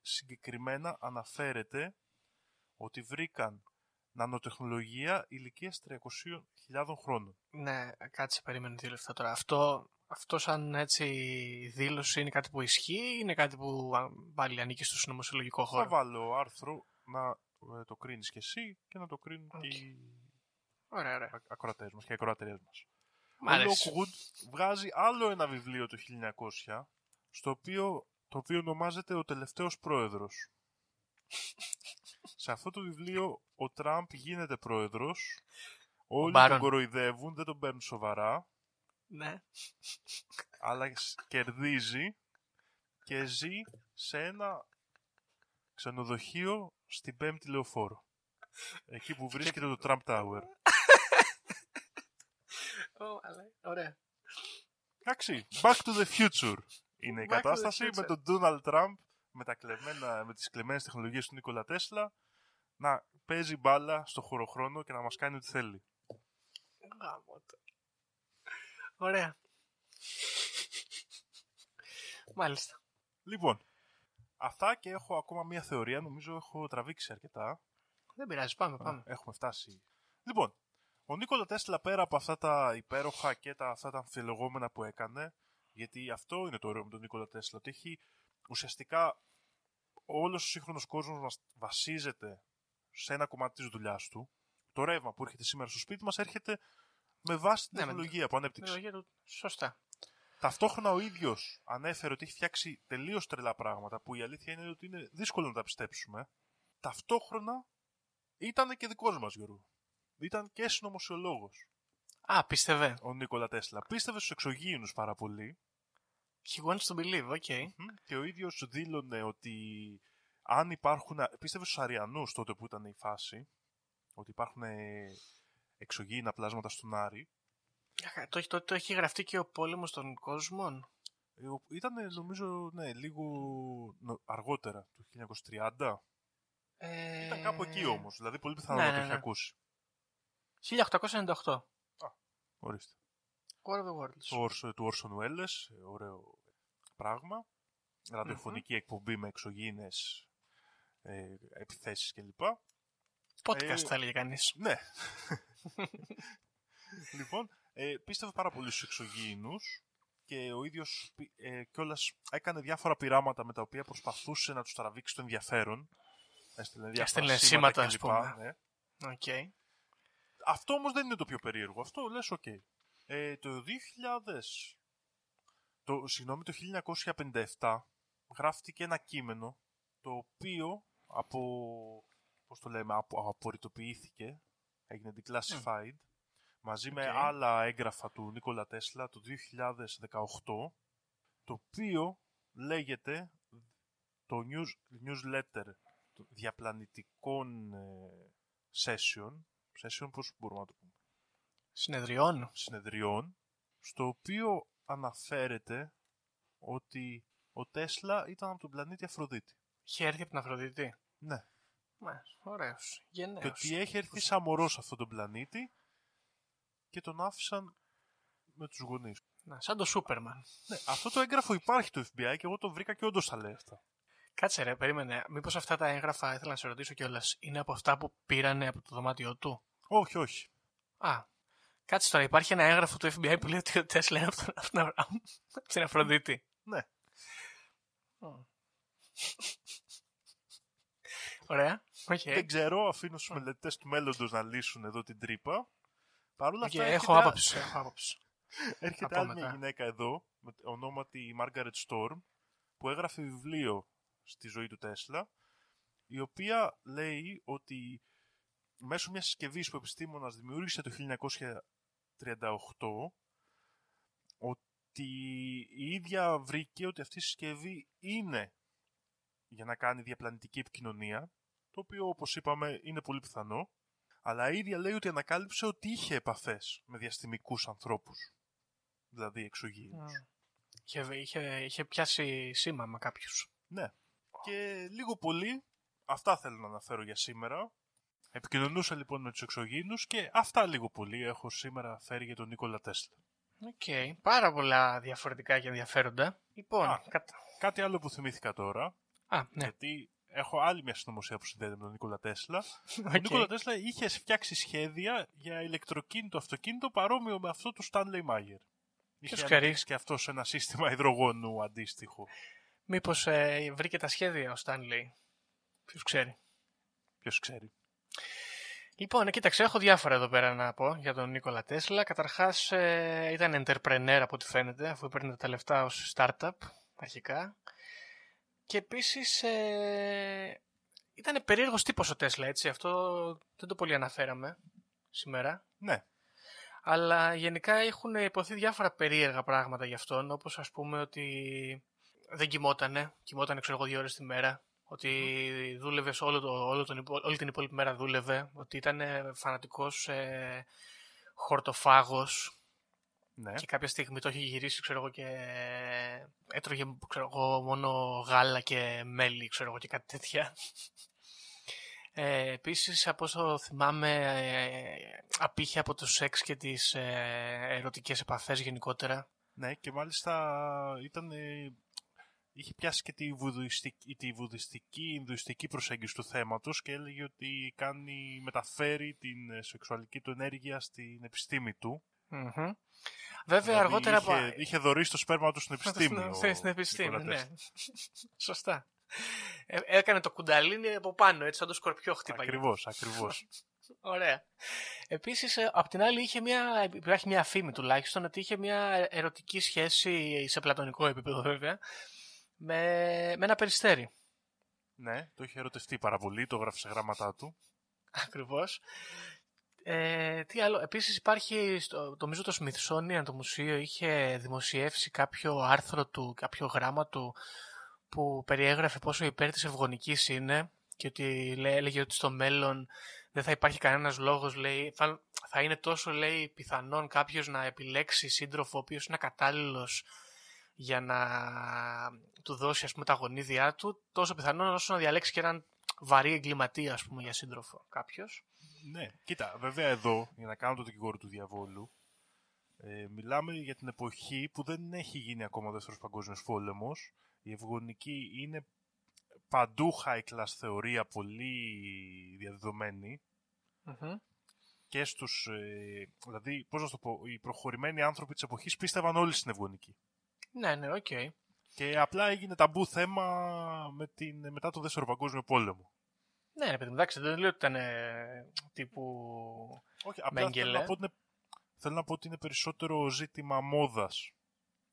συγκεκριμένα αναφέρεται ότι βρήκαν νανοτεχνολογία ηλικίας 300.000 χρόνων. Ναι, κάτσε, περίμενε δύο λεπτά τώρα. Αυτό, αυτό σαν έτσι δήλωση είναι κάτι που ισχύει ή είναι κάτι που α, πάλι ανήκει στο συνωμοσιολογικό Θα χώρο; βάλω άρθρο να ε, το κρίνεις και εσύ και να το κρίνουν και Οκ. οι Ωραία, ωραία. α- ακροατές μας και οι ακροάτριές μας. Μ' Ο αρέσει. Lockwood βγάζει άλλο ένα βιβλίο το 1900, στο οποίο, το οποίο ονομάζεται «Ο τελευταίος πρόεδρος». Σε αυτό το βιβλίο ο Τραμπ γίνεται πρόεδρος, όλοι Μπάρον. τον κοροϊδεύουν, δεν τον παίρνουν σοβαρά, Ναι. αλλά σ- κερδίζει και ζει σε ένα ξενοδοχείο στην πέμπτη λεωφόρο. Εκεί που βρίσκεται το Trump Tower. Ω, αλλά- Ωραία. Εντάξει, back to the future είναι η Back to the κατάσταση με future. τον Donald Trump με, τα κλεμμένα, με τις κλεμμένες τεχνολογίες του Νίκολα Τέσλα να παίζει μπάλα στο χωροχρόνο και να μας κάνει ό,τι θέλει. Γάμο το. Ωραία. Μάλιστα. Λοιπόν, αυτά και έχω ακόμα μία θεωρία, νομίζω έχω τραβήξει αρκετά. Δεν πειράζει, πάμε, πάμε. Έχουμε φτάσει. Λοιπόν, ο Νίκολα Τέσλα πέρα από αυτά τα υπέροχα και τα, αυτά τα αμφιλεγόμενα που έκανε, γιατί αυτό είναι το ωραίο με τον Νίκολα Τέσλα, ότι έχει ουσιαστικά όλος ο σύγχρονος κόσμος μας βασίζεται σε ένα κομμάτι της δουλειάς του. Το ρεύμα που έρχεται σήμερα στο σπίτι μας έρχεται με βάση την Ναι, με- τεχνολογία που ανέπτυξε. Τεχνολογία του- Σωστά. Ταυτόχρονα ο ίδιος ανέφερε ότι έχει φτιάξει τελείως τρελά πράγματα που η αλήθεια είναι ότι είναι δύσκολο να τα πιστέψουμε. Ταυτόχρονα ήταν και δικός μας Γιώργο. Ήταν και συνωμοσιολόγος Α, πίστευε. ο Νίκολα Τέσλα. Πίστευε στους εξωγήινους πάρα πολύ He wants to believe, OK. Μμ, και ο ίδιος δήλωνε ότι αν υπάρχουν. Πίστευε στους Αριανούς τότε που ήταν η φάση. Ότι υπάρχουν ε, εξωγήινα πλάσματα στον Άρη. Αχα, Το, έχει- το, το έχει γραφτεί και ο πόλεμος των κόσμων. Ε, ο- Ήταν νομίζω ναι, λίγο νο- αργότερα, το 1930. Ε... Ήταν κάπου εκεί όμως, δηλαδή πολύ πιθανό ναι, να το ναι, έχει ναι. ακούσει. 1898. Ορίστε. War of the Worlds. Του, Όρσο, του Orson Welles, ε, ωραίο πράγμα. Ραδιοφωνική εκπομπή με εξωγήινες ε, επιθέσεις κλπ. Podcast ε, θα έλεγε κανείς. Ναι. λοιπόν, ε, πίστευε πάρα πολύ στους εξωγήινους και ο ίδιος πι- ε, κιόλας έκανε διάφορα πειράματα με τα οποία προσπαθούσε να τους τραβήξει το ενδιαφέρον. Έστελνε διάφορα Έστελνε σήματα σήματα, ας κλπ, πούμε. ναι. Οκ. Αυτό όμως δεν είναι το πιο περίεργο. Αυτό λες οκ. Ε, το 2000, το, συγγνώμη, το 1957 γράφτηκε ένα κείμενο το οποίο από, πώς το λέμε, απο, απορρητοποιήθηκε, έγινε declassified, μαζί με Οκ. άλλα έγγραφα του Νίκολα Τέσλα το 2018, το οποίο λέγεται το news, newsletter των διαπλανητικών ε, session, session πώς μπορούμε να το πούμε, Συνεδριών. συνεδριών, στο οποίο αναφέρεται ότι ο Τέσλα ήταν από τον πλανήτη Αφροδίτη. Είχε έρθει από την Αφροδίτη; Ναι. Μάλιστα. Ωραίος. Και Γενναίος. ότι έχει έρθει σαν μωρός σε αυτόν τον πλανήτη και τον άφησαν με τους γονείς. Να, σαν το Σούπερμαν. Ναι, αυτό το έγγραφο υπάρχει το FBI και εγώ το βρήκα και όντως τα λέει αυτά. Κάτσε ρε, περίμενε. Μήπως αυτά τα έγγραφα, ήθελα να σε ρωτήσω κιόλας, είναι από αυτά που πήρανε από το δωμάτιό του; Όχι, όχι. Α, κάτσε τώρα, υπάρχει ένα έγγραφο του FBI που λέει ότι ο Τέσλα είναι από τον- από την Αβρα- από την Αφροδίτη. Ναι. Ωραία. Οκ. Δεν ξέρω, αφήνω στους μελετητές του μέλλοντος να λύσουν εδώ την τρύπα. Παρ' όλα Οκ, αυτά, Έχω έρχεται- άποψη. Έχω άποψη. Έρχεται Θα πω άλλη μια μετά. γυναίκα εδώ, με ονόματι Margaret Storm, που έγραφε βιβλίο στη ζωή του Τέσλα, η οποία λέει ότι μέσω μιας συσκευής που ο επιστήμονας δημιούργησε το 1938, ότι η ίδια βρήκε ότι αυτή η συσκευή είναι για να κάνει διαπλανητική επικοινωνία, το οποίο όπως είπαμε είναι πολύ πιθανό, αλλά η ίδια λέει ότι ανακάλυψε ότι είχε επαφές με διαστημικούς ανθρώπους, δηλαδή εξωγήινους. Είχε, είχε, είχε πιάσει σήμα με κάποιους. Ναι. Και λίγο πολύ, αυτά θέλω να αναφέρω για σήμερα. Επικοινωνούσα λοιπόν με τους εξωγήινους και αυτά λίγο πολύ έχω σήμερα φέρει για τον Νίκολα Τέσλα. Οκ. Πάρα πολλά διαφορετικά και ενδιαφέροντα. Λοιπόν, Α. κατα... Κάτι άλλο που θυμήθηκα τώρα, Α, ναι. γιατί έχω άλλη μια συνωμοσία που συνδέεται με τον Νίκολα Τέσλα. Ο Οκ. Νίκολα Τέσλα είχε φτιάξει σχέδια για ηλεκτροκίνητο αυτοκίνητο παρόμοιο με αυτό του Stanley Meyer. Είχε Ποιος ξέρει; αναπτύξει και αυτό ένα σύστημα υδρογόνου αντίστοιχο. Μήπως ε, βρήκε τα σχέδια ο Στάνλεϊ. Ποιος ξέρει; Ποιος ξέρει; Λοιπόν, κοίταξε, έχω διάφορα εδώ πέρα να πω για τον Νίκολα Τέσλα. Καταρχάς, ε, ήταν entrepreneur από ό,τι φαίνεται, αφού παίρνει τα λεφτά ως startup, αρχικά. Και επίσης, ε, ήταν περίεργος τύπος ο Τέσλα, έτσι. Αυτό δεν το πολύ αναφέραμε σήμερα. Ναι. Αλλά γενικά έχουν υποθεί διάφορα περίεργα πράγματα για αυτόν, όπως ας πούμε ότι δεν κοιμότανε, κοιμότανε ξέρω εγώ δύο ώρες τη μέρα, ότι δούλευε σε όλο το, όλο τον, υπο- όλη την υπόλοιπη μέρα δούλευε, ότι ήταν ε, φανατικός ε, χορτοφάγος Ναι. και κάποια στιγμή το έχει γυρίσει ξέρω εγώ και έτρωγε ξέρω εγώ, μόνο γάλα και μέλι ξέρω εγώ και κάτι τέτοια. Ε, επίσης από όσο θυμάμαι ε, απήχε από το σεξ και τις ε, ερωτικές επαφές γενικότερα. Ναι, και μάλιστα ήταν, ε, είχε πιάσει και τη βουδιστική, τη βουδιστική, ινδουιστική προσέγγιση του θέματος και έλεγε ότι κάνει, μεταφέρει την ε, σεξουαλική του ενέργεια στην επιστήμη του. Μμμ. Βέβαια Δηλαδή, αργότερα... είχε, από- είχε δωρήσει το σπέρμα του στην επιστήμη. Στην, ο στην, στην επιστήμη, Νικόλα ναι. Τέσλα. Σωστά. Ε, έκανε το κουνταλίνι από πάνω, έτσι, σαν το σκορπιό χτύπαγε. Ακριβώς, ακριβώς. Ωραία. Επίσης, ε, απ' την άλλη, είχε μια, υπάρχει μια φήμη τουλάχιστον ότι είχε μια ερωτική σχέση σε πλατωνικό επίπεδο βέβαια με, με ένα περιστέρι. ναι, το είχε ερωτευτεί πάρα πολύ, το γράφει σε γράμματά του. Ακριβώς. Ε, τι άλλο, επίσης υπάρχει, στο, νομίζω το Smithsonian, το μουσείο, είχε δημοσιεύσει κάποιο άρθρο του, κάποιο γράμμα του που περιέγραφε πόσο υπέρ της ευγονικής είναι και ότι λέ- έλεγε ότι στο μέλλον δεν θα υπάρχει κανένας λόγος, λέει, θα, θα είναι τόσο, λέει, πιθανόν κάποιος να επιλέξει σύντροφο ο οποίος είναι κατάλληλος για να του δώσει, ας πούμε, τα γονίδια του, τόσο πιθανόν όσο να διαλέξει και έναν βαρύ εγκληματία, ας πούμε, για σύντροφο κάποιος. Ναι, κοίτα, βέβαια εδώ, για να κάνω το δικηγόρο του διαβόλου, ε, μιλάμε για την εποχή που δεν έχει γίνει ακόμα ο δεύτερος παγκόσμιος πόλεμος. Η ευγονική είναι παντού high class θεωρία, πολύ διαδεδομένη Μμμ. και στους, ε, δηλαδή, πώς να σου το πω, οι προχωρημένοι άνθρωποι της εποχής πίστευαν όλοι στην ευγονική. Ναι, ναι, οκ. Και απλά έγινε ταμπού θέμα με την, μετά το δεύτερο παγκόσμιο πόλεμο. Ναι, ρε παιδί μου, εντάξει, δεν λέω ότι ήταν ε, τύπου. Όχι, απλά θέλω Μέγκελε. να, πω ότι είναι, θέλω να πω ότι είναι περισσότερο ζήτημα μόδας.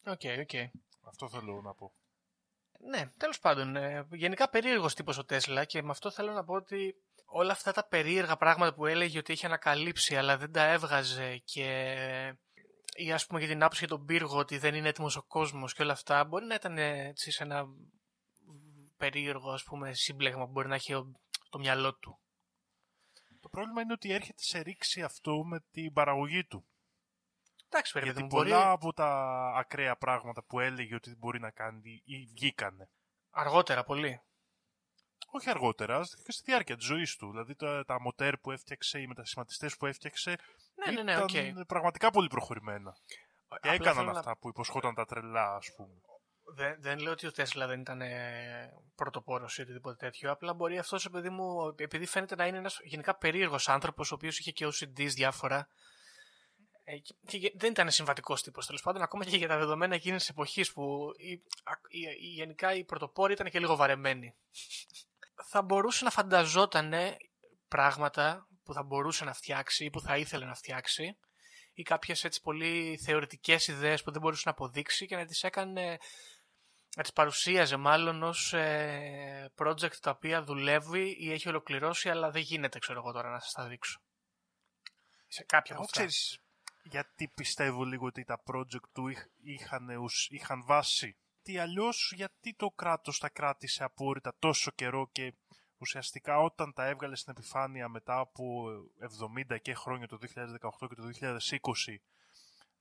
OK, OK. Αυτό θέλω να πω. Ναι, τέλος πάντων. ε, γενικά περίεργος τύπος ο Τέσλα και με αυτό θέλω να πω ότι όλα αυτά τα περίεργα πράγματα που έλεγε ότι είχε ανακαλύψει αλλά δεν τα έβγαζε και. Ή ας πούμε για την άποψη για τον πύργο ότι δεν είναι έτοιμος ο κόσμος και όλα αυτά μπορεί να ήταν ε, έτσι σε ένα περίεργο ας πούμε σύμπλεγμα που μπορεί να έχει ο- το μυαλό του. Το πρόβλημα είναι ότι έρχεται σε ρήξη αυτό με την παραγωγή του. Εντάξει, παιδί Γιατί μου, μπορεί πολλά από τα ακραία πράγματα που έλεγε ότι μπορεί να κάνει ή βγήκανε. αργότερα πολύ. όχι αργότερα, και στη διάρκεια της ζωής του. Δηλαδή τα, τα μοτέρ που έφτιαξε, οι μετασχηματιστές που έφτιαξε. Ναι, ναι, ναι, ήταν οκ. πραγματικά πολύ προχωρημένα. Και Απλά έκαναν θέλω να- αυτά που υποσχόταν τα τρελά, ας πούμε. Δεν, δεν λέω ότι ο Τέσλα δεν ήταν πρωτοπόρος ή οτιδήποτε τέτοιο. Απλά μπορεί αυτός, επειδή, μου, επειδή φαίνεται να είναι ένας γενικά περίεργος άνθρωπος, ο οποίος είχε και OCDs διάφορα. ε, και- και γε- δεν ήταν συμβατικός τύπος τέλος πάντων, ακόμα και για τα δεδομένα εκείνης της εποχής που η, α- η- η- γενικά οι πρωτοπόροι ήταν και λίγο βαρεμένοι. θα μπορούσε να φανταζόταν πράγματα που θα μπορούσε να φτιάξει ή που θα ήθελε να φτιάξει ή κάποιες έτσι πολύ θεωρητικές ιδέες που δεν μπορούσε να αποδείξει και να τις έκανε να τις παρουσίαζε μάλλον ως ε, project τα οποία δουλεύει ή έχει ολοκληρώσει αλλά δεν γίνεται ξέρω εγώ τώρα να σας τα δείξω. Σε κάποια από Εγώ αυτά. ξέρεις γιατί πιστεύω λίγο ότι τα project του είχ- είχαν, ουσ- είχαν βάση. Τι αλλιώς γιατί το κράτος τα κράτησε απόρριτα τόσο καιρό και ουσιαστικά όταν τα έβγαλε στην επιφάνεια μετά από 70 και χρόνια το 2018 και το 2020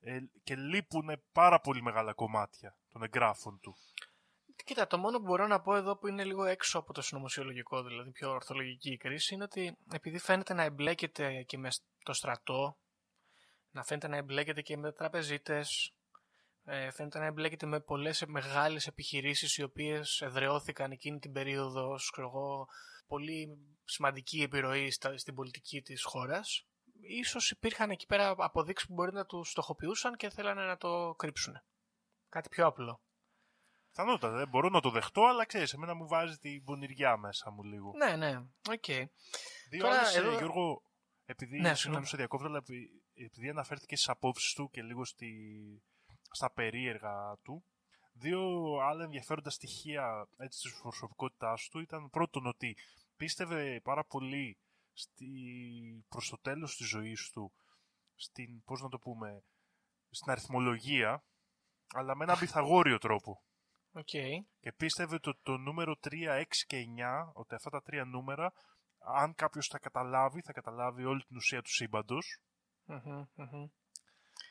ε, και λείπουν πάρα πολύ μεγάλα κομμάτια των εγγράφων του. Κοίτα, το μόνο που μπορώ να πω εδώ που είναι λίγο έξω από το συνωμοσιολογικό, δηλαδή πιο ορθολογική η κρίση, είναι ότι επειδή φαίνεται να εμπλέκεται και μες το στρατό, να φαίνεται να εμπλέκεται και με τραπεζίτες, ε, φαίνεται να εμπλέκεται με πολλές μεγάλες επιχειρήσεις οι οποίες εδραιώθηκαν εκείνη την περίοδο ως ξέρω εγώ, πολύ σημαντική επιρροή στα, στην πολιτική της χώρας. Ίσως υπήρχαν εκεί πέρα αποδείξεις που μπορεί να τους στοχοποιούσαν και θέλανε να το κρύψουν. Κάτι πιο απλό. Πιθανότατα, δεν μπορώ να το δεχτώ, αλλά ξέρεις, εμένα μου βάζει την πονηριά μέσα μου λίγο. Ναι, ναι, οκ. Δύο Τώρα, άλλες, ε, εδώ- Γιώργο, επειδή, Ναι, συγγνώμη συγγνώμη. που σε διακόπτω, αλλά επει- επειδή αναφέρθηκες στις απόψεις του και λίγο στη, στα περίεργα του, δύο άλλα ενδιαφέροντα στοιχεία έτσι, της προσωπικότητάς του ήταν πρώτον ότι πίστευε πάρα πολύ στη, προς το τέλος της ζωής του στην, πώς να το πούμε, στην αριθμολογία, αλλά με έναν πυθαγόρειο τρόπο. Οκ. Και πίστευε το, το νούμερο 3, 6 και 9, ότι αυτά τα τρία νούμερα, αν κάποιος τα καταλάβει, θα καταλάβει όλη την ουσία του σύμπαντος. Μμμ, μμμ.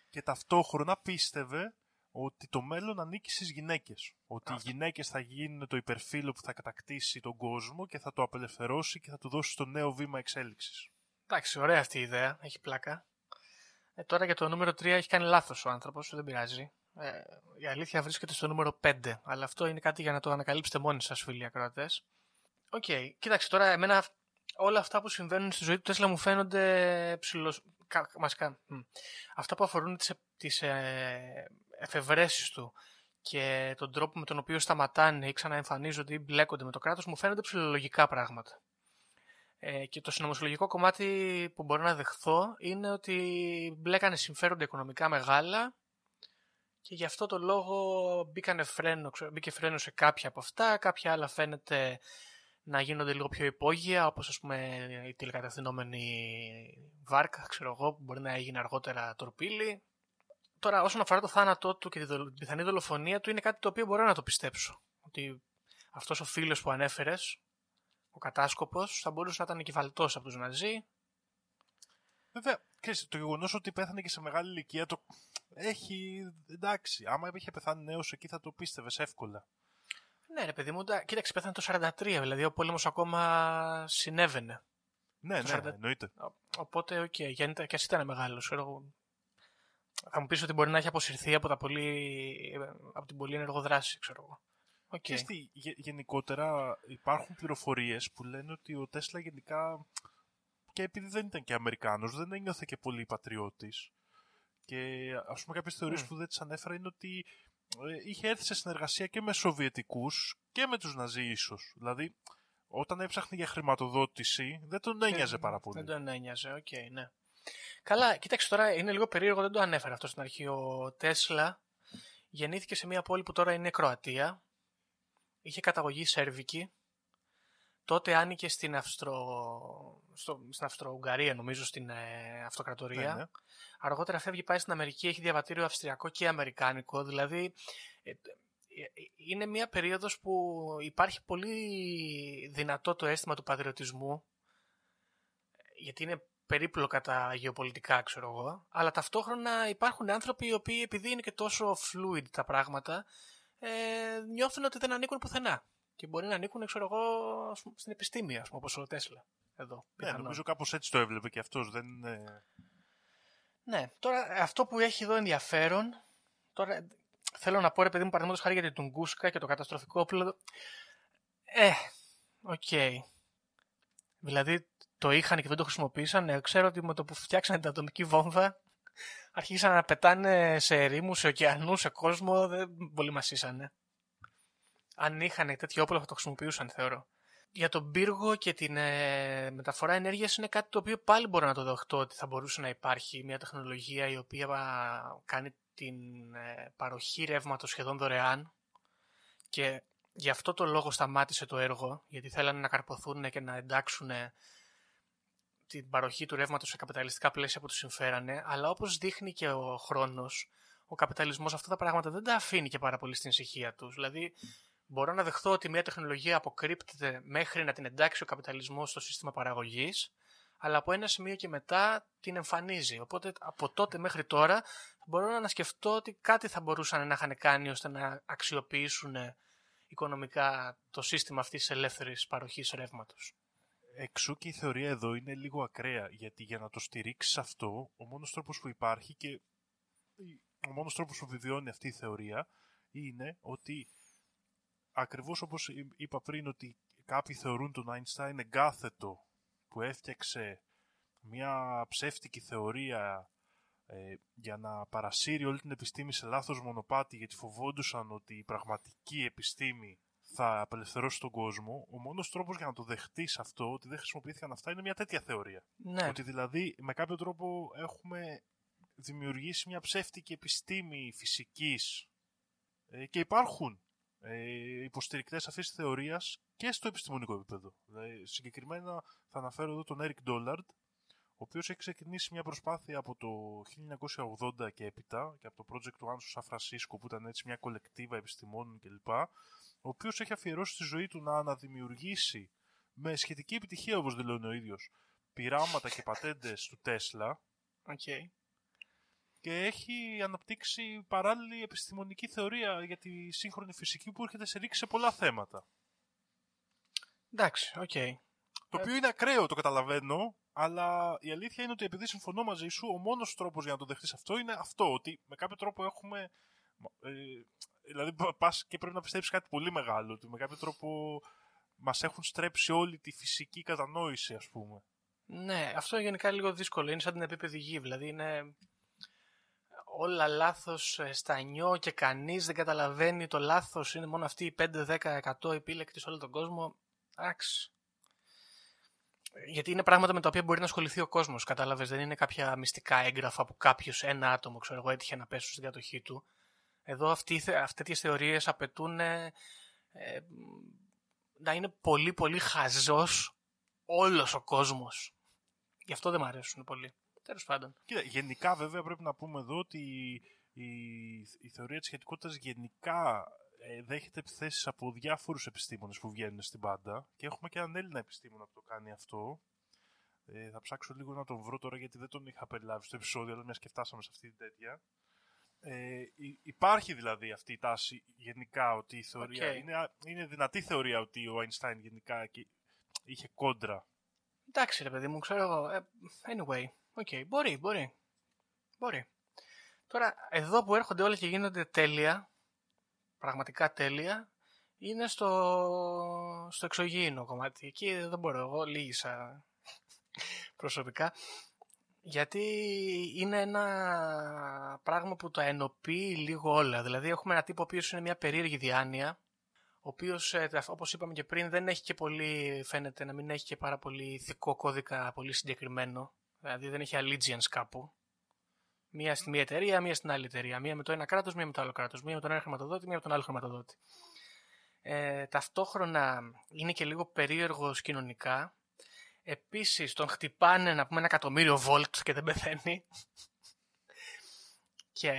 Και ταυτόχρονα πίστευε ότι το μέλλον ανήκει στις γυναίκες. Ότι οι γυναίκες θα γίνουν το υπερφύλλο που θα κατακτήσει τον κόσμο και θα το απελευθερώσει και θα του δώσει το νέο βήμα εξέλιξης. Εντάξει, ωραία αυτή η ιδέα. Έχει πλάκα. Ε, τώρα για το νούμερο 3 έχει κάνει λάθος ο άνθρωπος, δεν πειράζει. Ε, η αλήθεια βρίσκεται στο νούμερο 5, αλλά αυτό είναι κάτι για να το ανακαλύψετε μόνοι σας, φίλοι ακροατές. Οκ, κοίταξε τώρα, εμένα όλα αυτά που συμβαίνουν στη ζωή του Τέσλα μου φαίνονται ψιλο... κα- Βασικά, μ. αυτά που αφορούν τις, ε- τις ε, εφευρέσεις του και τον τρόπο με τον οποίο σταματάνε ή ξαναεμφανίζονται ή μπλέκονται με το κράτος μου φαίνονται ψιλολογικά πράγματα. Ε, και το συνωμοσιολογικό κομμάτι που μπορώ να δεχθώ είναι ότι μπλέκανε συμφέροντα οικονομικά μεγάλα και γι' αυτό το λόγο μπήκανε φρένο, ξέρω, μπήκε φρένο σε κάποια από αυτά, κάποια άλλα φαίνεται να γίνονται λίγο πιο υπόγεια, όπως ας πούμε η τηλεκατευθυνόμενη βάρκα, ξέρω εγώ, που μπορεί να έγινε αργότερα τορπίλη. Τώρα, όσον αφορά το θάνατό του και τη δολο- πιθανή δολοφονία του, είναι κάτι το οποίο μπορώ να το πιστέψω. Ότι αυτός ο φίλος που ανέφερες, ο κατάσκοπος, θα μπορούσε να ήταν εγκεφαλτός από τους Ναζί. Βέβαια, ξέρεις, το γεγονός ότι πέθανε και σε μεγάλη ηλικία το έχει. εντάξει. Άμα είχε πεθάνει νέος εκεί θα το πίστευες εύκολα. Ναι, ρε παιδί μου, ντα- κοίταξε, πέθανε το 43, δηλαδή ο πόλεμος ακόμα συνέβαινε. Ναι, Το ναι, 40 εννοείται. Ο- Οπότε, OK, okay, γίνεται και ας ήταν μεγάλος, ξέρω εγώ. Θα μου πεις ότι μπορεί να έχει αποσυρθεί από, τα πολύ, από την πολύ ενεργό δράση, ξέρω εγώ. Οκ. Και στη, γε- γενικότερα υπάρχουν πληροφορίες που λένε ότι ο Τέσλα γενικά και επειδή δεν ήταν και Αμερικάνος δεν ένιωθε και πολύ πατριώτης και ας πούμε κάποιες θεωρίες Μμ. που δεν τις ανέφερα είναι ότι ε, είχε έρθει σε συνεργασία και με Σοβιετικούς και με τους Ναζί ίσως. Δηλαδή όταν έψαχνε για χρηματοδότηση δεν τον ένοιαζε πάρα πολύ. Δεν τον ένοιαζε, οκ, ναι. Καλά, κοίταξε τώρα, είναι λίγο περίεργο, δεν το ανέφερα αυτό στην αρχή. Ο Τέσλα γεννήθηκε σε μια πόλη που τώρα είναι Κροατία. Είχε καταγωγή Σέρβικη. Τότε άνηκε στην, Αυστρο... στο... στην Αυστρο-Ουγγαρία, νομίζω, στην ε, αυτοκρατορία. Ναι, ναι. Αργότερα φεύγει, πάει στην Αμερική, έχει διαβατήριο αυστριακό και αμερικάνικο. Δηλαδή, ε, ε, είναι μια περίοδος που υπάρχει πολύ δυνατό το αίσθημα του πατριωτισμού, γιατί είναι περίπλοκα τα γεωπολιτικά, ξέρω εγώ, αλλά ταυτόχρονα υπάρχουν άνθρωποι οι οποίοι επειδή είναι και τόσο fluid τα πράγματα, ε, νιώθουν ότι δεν ανήκουν πουθενά. και μπορεί να ανήκουν, ξέρω εγώ, ας πούμε, στην επιστήμη, ας πούμε, όπως ο Τέσλα. Εδώ, Ναι, πιθανόν. νομίζω κάπως έτσι το έβλεπε και αυτός. Δεν, είναι- Ναι, τώρα αυτό που έχει εδώ ενδιαφέρον, τώρα θέλω να πω ρε παιδί μου παραδείγματος χάρη για την Τουνγκούσκα και το καταστροφικό όπλο. Ε, οκ. Δηλαδή το είχαν και δεν το χρησιμοποίησαν. Ε, ξέρω ότι με το που φτιάξανε την ατομική βόμβα αρχίσαν να πετάνε σε ερήμους, σε ωκεανούς, σε κόσμο, δεν πολυμασήσανε. Αν είχαν τέτοιο όπλο θα το χρησιμοποιούσαν θεωρώ. Για τον πύργο και την ε, μεταφορά ενέργειας είναι κάτι το οποίο πάλι μπορώ να το δεχτώ ότι θα μπορούσε να υπάρχει μια τεχνολογία η οποία α, κάνει την ε, παροχή ρεύματος σχεδόν δωρεάν και γι' αυτό το λόγο σταμάτησε το έργο γιατί θέλανε να καρποθούν και να εντάξουν την παροχή του ρεύματος σε καπιταλιστικά πλαίσια που τους συμφέρανε αλλά όπως δείχνει και ο χρόνος ο καπιταλισμός αυτά τα πράγματα δεν τα αφήνει και πάρα πολύ στην ησυχία τους δηλαδή μπορώ να δεχθώ ότι μια τεχνολογία αποκρύπτεται μέχρι να την εντάξει ο καπιταλισμός στο σύστημα παραγωγής, αλλά από ένα σημείο και μετά την εμφανίζει. Οπότε από τότε μέχρι τώρα μπορώ να σκεφτώ ότι κάτι θα μπορούσαν να είχαν κάνει ώστε να αξιοποιήσουν οικονομικά το σύστημα αυτής της ελεύθερης παροχής ρεύματος. Εξού και η θεωρία εδώ είναι λίγο ακραία, γιατί για να το στηρίξεις αυτό, ο μόνος τρόπος που υπάρχει και ο μόνος τρόπος που βιβιώνει αυτή η θεωρία είναι ότι ακριβώς όπως είπα πριν ότι κάποιοι θεωρούν τον Einstein εγκάθετο που έφτιαξε μια ψεύτικη θεωρία ε, για να παρασύρει όλη την επιστήμη σε λάθος μονοπάτι γιατί φοβόντουσαν ότι η πραγματική επιστήμη θα απελευθερώσει τον κόσμο, ο μόνος τρόπος για να το δεχτείς αυτό, ότι δεν χρησιμοποιήθηκαν αυτά, είναι μια τέτοια θεωρία. Ναι, Ότι δηλαδή με κάποιο τρόπο έχουμε δημιουργήσει μια ψεύτικη επιστήμη φυσικής ε, και υπάρχουν ε, υποστηρικτές αυτής της θεωρίας και στο επιστημονικό επίπεδο. Δηλαδή, συγκεκριμένα θα αναφέρω εδώ τον Eric Dollard, ο οποίος έχει ξεκινήσει μια προσπάθεια από το 1980 και έπειτα και από το project του Άνσου Σαν Φρανσίσκο που ήταν έτσι μια κολεκτίβα επιστημόνων κλπ. Ο οποίος έχει αφιερώσει τη ζωή του να αναδημιουργήσει με σχετική επιτυχία όπως δηλώνει ο ίδιος πειράματα και πατέντες του Τέσλα οκ. και έχει αναπτύξει παράλληλη επιστημονική θεωρία για τη σύγχρονη φυσική που έρχεται σε ρήξη σε πολλά θέματα. Εντάξει, οκ. Το οποίο είναι ακραίο, το καταλαβαίνω, αλλά η αλήθεια είναι ότι επειδή συμφωνώ μαζί σου, ο μόνος τρόπος για να το δεχτείς αυτό είναι αυτό. Ότι με κάποιο τρόπο έχουμε. Ε, δηλαδή, πα και πρέπει να πιστέψεις κάτι πολύ μεγάλο. Ότι με κάποιο τρόπο μας έχουν στρέψει όλη τη φυσική κατανόηση, ας πούμε. Ναι, αυτό είναι γενικά λίγο δύσκολο. Είναι σαν την επίπεδη γη. Δηλαδή είναι όλα λάθος ε, στα νιώ και κανείς δεν καταλαβαίνει το λάθος. Είναι μόνο αυτοί οι 5-10% επίλεκτοι σε όλο τον κόσμο. Εντάξει. Γιατί είναι πράγματα με τα οποία μπορεί να ασχοληθεί ο κόσμος. Κατάλαβες, δεν είναι κάποια μυστικά έγγραφα που κάποιος, ένα άτομο, ξέρω εγώ, έτυχε να πέσουν στην κατοχή του. Εδώ αυτοί, τέτοιες θεωρίες απαιτούν ε, ε, να είναι πολύ πολύ χαζός όλος ο κόσμος. Γι' αυτό δεν μου αρέσουν πολύ. Τέλος πάντων. Κοίτα, γενικά βέβαια πρέπει να πούμε εδώ ότι η, η θεωρία της σχετικότητας γενικά ε, δέχεται επιθέσεις από διάφορους επιστήμονες που βγαίνουν στην πάντα και έχουμε και έναν Έλληνα επιστήμονα που το κάνει αυτό. Ε, θα ψάξω λίγο να τον βρω τώρα γιατί δεν τον είχα περιλάβει στο επεισόδιο, αλλά μιας και φτάσαμε σε αυτή την τέτοια. Ε, υ- υπάρχει δηλαδή αυτή η τάση γενικά ότι η θεωρία Οκ. είναι, α- είναι δυνατή θεωρία ότι ο Einstein γενικά και είχε κόντρα. Εντάξει ρε παιδί μου, ξέρω εγώ. ε, Anyway, OK, μπορεί, μπορεί. Μπορεί. Τώρα, εδώ που έρχονται όλα και γίνονται τέλεια, πραγματικά τέλεια, είναι στο, στο εξωγήινο κομμάτι. Εκεί δεν μπορώ, εγώ λύγησα προσωπικά. Γιατί είναι ένα πράγμα που το ενοποιεί λίγο όλα. Δηλαδή έχουμε ένα τύπο ο οποίος είναι μια περίεργη διάνοια, ο οποίος, ε, όπως είπαμε και πριν, δεν έχει και πολύ, φαίνεται να μην έχει και πάρα πολύ ηθικό κώδικα πολύ συγκεκριμένο. Δηλαδή δεν έχει allegiance κάπου. Μία στη μία εταιρεία, μία στην άλλη εταιρεία. Μία με το ένα κράτος, μία με το άλλο κράτος. Μία με τον ένα χρηματοδότη, μία με τον άλλο χρηματοδότη. Ε, ταυτόχρονα είναι και λίγο περίεργος κοινωνικά. Επίσης τον χτυπάνε να πούμε ένα εκατομμύριο βολτ και δεν πεθαίνει. και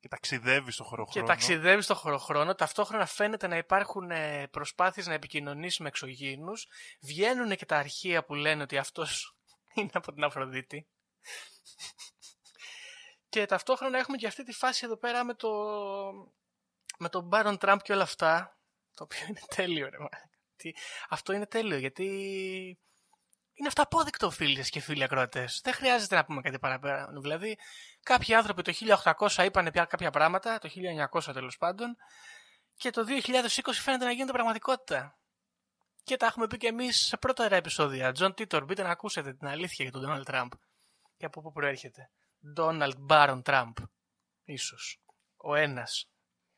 Και ταξιδεύει στο και χωροχρόνο. ταξιδεύει στο χωροχρόνο. Ταυτόχρονα φαίνεται να υπάρχουν ε, προσπάθειες να επικοινωνήσει με εξωγήινους. Βγαίνουν και τα αρχεία που λένε ότι αυτός είναι από την Αφροδίτη. και ταυτόχρονα έχουμε και αυτή τη φάση εδώ πέρα με το με τον Μπάρον Τραμπ και όλα αυτά. Το οποίο είναι τέλειο, ρε. Μαλάκα. Τι- Αυτό είναι τέλειο γιατί είναι αυταπόδεικτο, φίλες και φίλοι ακροατές. Δεν χρειάζεται να πούμε κάτι παραπέρα. Δηλαδή, κάποιοι άνθρωποι το 1800 είπαν πια κάποια πράγματα, το 1900 τέλος πάντων, και το 2020 φαίνεται να γίνεται πραγματικότητα. Και τα έχουμε πει και εμείς σε πρώτα επεισόδια. Τζον Τίτορ, μπείτε να ακούσετε την αλήθεια για τον Donald Trump. Και από πού προέρχεται. Donald Baron Trump. Ίσως. Ο ένας,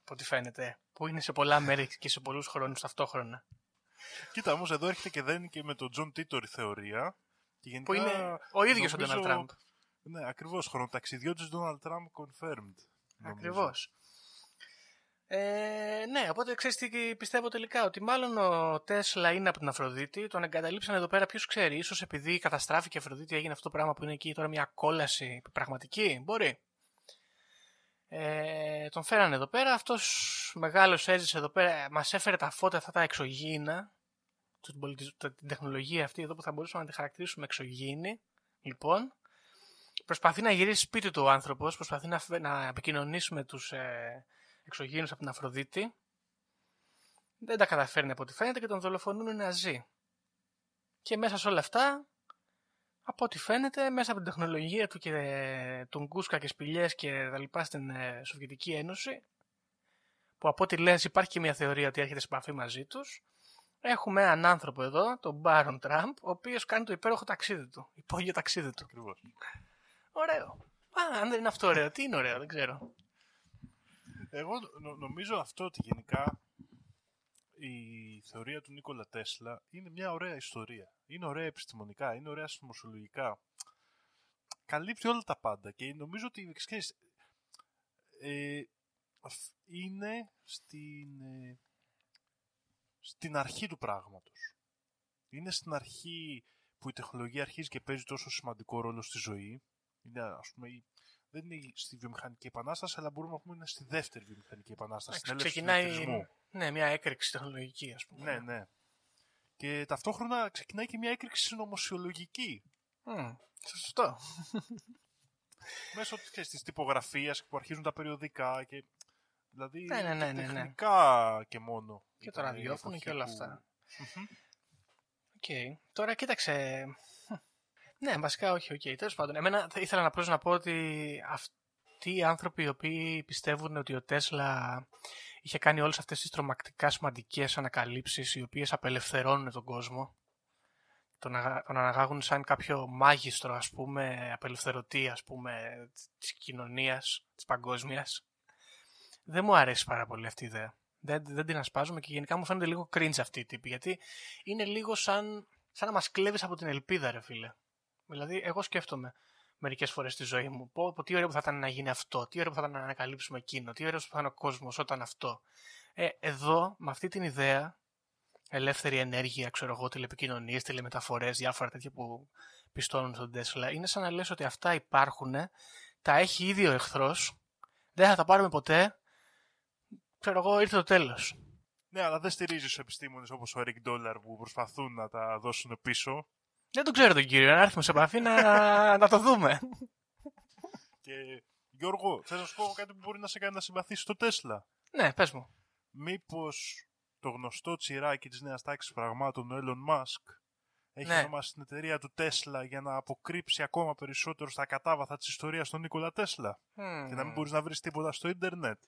από ό,τι φαίνεται, που είναι σε πολλά μέρη και σε πολλούς χρόνους ταυτόχρονα. Κοίτα, όμως εδώ έρχεται και δένει και με τον Τζον Τίτορ η θεωρία. Και γενικά, Που είναι ο ίδιος ο νομίζω- Donald Trump. Ναι, ακριβώς. Χρονοταξιδιώτης Donald Trump confirmed. νομίζω. Ακριβώς. Ε, ναι, οπότε ξέρεις τι πιστεύω τελικά, ότι μάλλον ο Τέσλα είναι από την Αφροδίτη, τον εγκαταλείψαν εδώ πέρα, ποιος ξέρει, ίσως επειδή καταστράφηκε η Αφροδίτη έγινε αυτό το πράγμα που είναι εκεί τώρα μια κόλαση πραγματική, μπορεί. Ε, τον φέρανε εδώ πέρα, αυτός μεγάλος έζησε εδώ πέρα, μας έφερε τα φώτα αυτά τα εξωγήινα, την, πολιτισ- την τεχνολογία αυτή εδώ που θα μπορούσαμε να τη χαρακτηρίσουμε εξωγήινη, λοιπόν, προσπαθεί να γυρίσει σπίτι του ο άνθρωπος, προσπαθεί να, φε- να επικοινωνήσει με τους ε, εξωγήινους από την Αφροδίτη. Δεν τα καταφέρνει από ό,τι φαίνεται και τον δολοφονούν οι Ναζί. Και μέσα σε όλα αυτά, από ό,τι φαίνεται, μέσα από την τεχνολογία του και ε, τον Κούσκα και σπηλιές και τα λοιπά στην ε, Σοβιετική Ένωση, που από ό,τι λες υπάρχει και μια θεωρία ότι έρχεται σε επαφή μαζί τους, έχουμε έναν άνθρωπο εδώ, τον Μπάρον Τραμπ, ο οποίος κάνει το υπέροχο ταξίδι του, υπόγειο ταξίδι του. Ακριβώς. Ωραίο. Α, αν δεν είναι αυτό ωραίο, τι είναι ωραίο, δεν ξέρω. Εγώ νο- νομίζω αυτό ότι γενικά η θεωρία του Νίκολα Τέσλα είναι μια ωραία ιστορία. Είναι ωραία επιστημονικά, είναι ωραία συνωμοσιολογικά. Καλύπτει όλα τα πάντα και νομίζω ότι ξέρεις, ε, αφ- είναι στην, ε, στην αρχή του πράγματος. Είναι στην αρχή που η τεχνολογία αρχίζει και παίζει τόσο σημαντικό ρόλο στη ζωή. Είναι, ας πούμε, η- δεν είναι στη βιομηχανική επανάσταση, αλλά μπορούμε να πούμε είναι στη δεύτερη βιομηχανική επανάσταση. στην έλευση του Ξεκινάει ηλεκτρισμού. ναι, μια έκρηξη τεχνολογική, ας πούμε. Ναι, ναι. Και ταυτόχρονα ξεκινάει και μια έκρηξη συνωμοσιολογική. Μμ, σωστό. Μέσω της, της τυπογραφίας που αρχίζουν τα περιοδικά και... Δηλαδή, Ναι, ναι, ναι, ναι, ναι. τεχνικά και μόνο. Και το ήταν η ραδιόφωνο εποχή και όλα που- αυτά. Οκ. Τώρα κοίταξε. Ναι, βασικά όχι, οκ. Τέλος πάντων, εμένα θα ήθελα να απλώς να πω ότι αυτοί οι άνθρωποι οι οποίοι πιστεύουν ότι ο Τέσλα είχε κάνει όλες αυτές τις τρομακτικά σημαντικές ανακαλύψεις οι οποίες απελευθερώνουν τον κόσμο τον, αγα... τον αναγάγουν σαν κάποιο μάγιστρο ας πούμε απελευθερωτή ας πούμε της κοινωνίας της παγκόσμιας δεν μου αρέσει πάρα πολύ αυτή η ιδέα δεν, δεν την ασπάζουμε και γενικά μου φαίνεται λίγο cringe αυτή η τύπη γιατί είναι λίγο σαν, σαν να μας κλέβεις από την ελπίδα ρε φίλε δηλαδή εγώ σκέφτομαι μερικές φορές στη ζωή μου πω, πω τι ωραίο που θα ήταν να γίνει αυτό τι ωραίο που θα ήταν να ανακαλύψουμε εκείνο τι ωραίο που θα ήταν ο κόσμος όταν αυτό ε, εδώ με αυτή την ιδέα ελεύθερη ενέργεια, ξέρω εγώ, τηλεπικοινωνίες, τηλεμεταφορές, διάφορα τέτοια που πιστώνουν στον Τέσλα. Είναι σαν να λες ότι αυτά υπάρχουν, τα έχει ήδη ο εχθρός, δεν θα τα πάρουμε ποτέ. Ξέρω εγώ, ήρθε το τέλος. Ναι, αλλά δεν στηρίζει τους επιστήμονες όπως ο Eric Dollar που προσπαθούν να τα δώσουν πίσω. Δεν τον ξέρω τον κύριο, να έρθουμε σε επαφή να, να το δούμε. Και Γιώργο, θέλω να σου πω κάτι που μπορεί να σε κάνει να συμπαθήσεις το Τέσλα; ναι, πες μου. Μήπως το γνωστό τσιράκι της νέας τάξης πραγμάτων, ο Elon Musk, έχει Ναι. ονομάσει την εταιρεία του Τέσλα για να αποκρύψει ακόμα περισσότερο στα κατάβαθα της ιστορίας τον Νίκολα Τέσλα και να μην μπορείς να βρεις τίποτα στο ίντερνετ;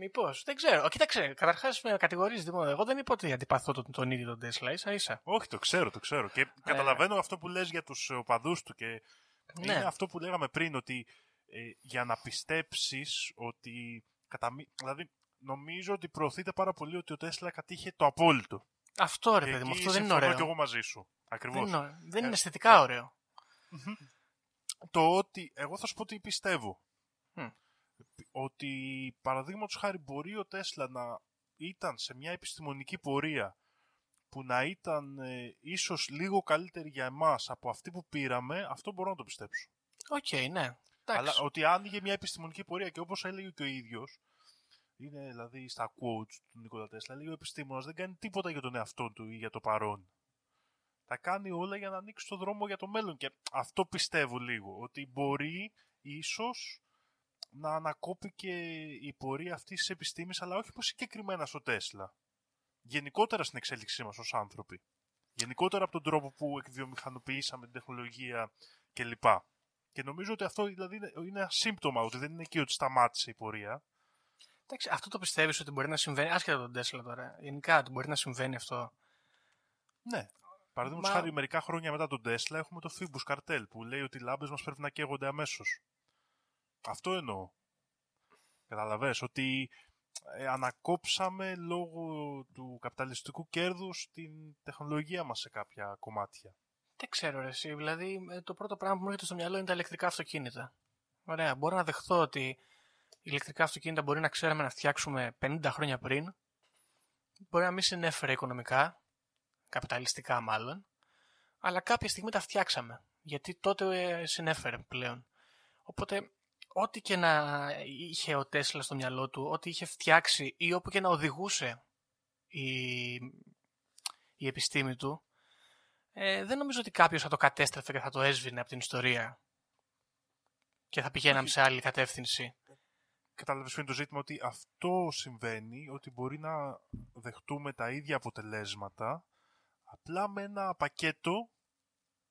Μήπως, δεν ξέρω. Κοίταξε, καταρχάς με κατηγορείς δημό. Εγώ δεν είπα ότι αντιπαθώ τον, τον ίδιο τον Τέσλα, ίσα ίσα. Όχι, το ξέρω, το ξέρω. Και καταλαβαίνω αυτό που λες για τους οπαδούς του και Ναι. είναι αυτό που λέγαμε πριν, ότι ε, για να πιστέψεις ότι... Κατά, μη- δηλαδή, νομίζω ότι προωθείται πάρα πολύ ότι ο Τέσλα κατήχε το απόλυτο. Αυτό ρε Και παιδί μου, εκεί αυτό δεν είναι συμφωνώ ωραίο. κι εγώ μαζί σου. Ακριβώς. Δεν είναι, ωραίο. δεν είναι Ε, αισθητικά ωραίο. το ότι εγώ θα σου πω τι πιστεύω. Μμ. Ότι παραδείγματος χάρη μπορεί ο Τέσλα να ήταν σε μια επιστημονική πορεία που να ήταν ε, ίσως λίγο καλύτερη για εμάς από αυτή που πήραμε, αυτό μπορώ να το πιστέψω. Οκ, ναι. Αλλά Εντάξει. ότι άνοιγε μια επιστημονική πορεία και όπως έλεγε και ο ίδιος, είναι δηλαδή στα quotes του Νίκολα Τέσλα, λέει ο επιστήμονας δεν κάνει τίποτα για τον εαυτό του ή για το παρόν. Τα κάνει όλα για να ανοίξει το δρόμο για το μέλλον. Και αυτό πιστεύω λίγο. Ότι μπορεί ίσως να ανακόπηκε η πορεία αυτής της επιστήμης, αλλά όχι πως συγκεκριμένα στο Τέσλα. γενικότερα στην εξέλιξή μας ως άνθρωποι. Γενικότερα από τον τρόπο που εκβιομηχανοποιήσαμε την τεχνολογία κλπ. Και νομίζω ότι αυτό δηλαδή είναι- είναι ένα σύμπτωμα, ότι δεν είναι εκεί ότι σταμάτησε η πορεία. Εντάξει, αυτό το πιστεύεις ότι μπορεί να συμβαίνει, άσχετα από τον Τέσλα τώρα. Γενικά, ότι μπορεί να συμβαίνει αυτό; Ναι. Παραδείγματος Μα- χάρη, μερικά χρόνια μετά τον Τέσλα έχουμε το Phoebus καρτέλ που λέει ότι οι λάμπες μας πρέπει να καίγονται αμέσως. Αυτό εννοώ. Καταλαβες ότι ε, ανακόψαμε λόγω του καπιταλιστικού κέρδους την τεχνολογία μας σε κάποια κομμάτια. Δεν ξέρω, ρε, εσύ. Δηλαδή, ε, το πρώτο πράγμα που μου έρχεται στο μυαλό είναι τα ηλεκτρικά αυτοκίνητα. Ωραία, μπορώ να δεχθώ ότι ηλεκτρικά αυτοκίνητα μπορεί να ξέραμε να φτιάξουμε 50 χρόνια πριν. Μπορεί να μην συνέφερε οικονομικά, καπιταλιστικά μάλλον, αλλά κάποια στιγμή τα φτιάξαμε. Γιατί τότε ε, συνέφερε πλέον. Οπότε, ό,τι και να είχε ο Τέσλα στο μυαλό του, ό,τι είχε φτιάξει ή όπου και να οδηγούσε η, η επιστήμη του, ε, δεν νομίζω ότι κάποιος θα το κατέστρεφε και θα το έσβηνε από την ιστορία και θα πηγαίναμε σε άλλη κατεύθυνση. Κατάλαβες ποιο είναι το ζήτημα ότι αυτό συμβαίνει, ότι μπορεί να δεχτούμε τα ίδια αποτελέσματα, απλά με ένα πακέτο,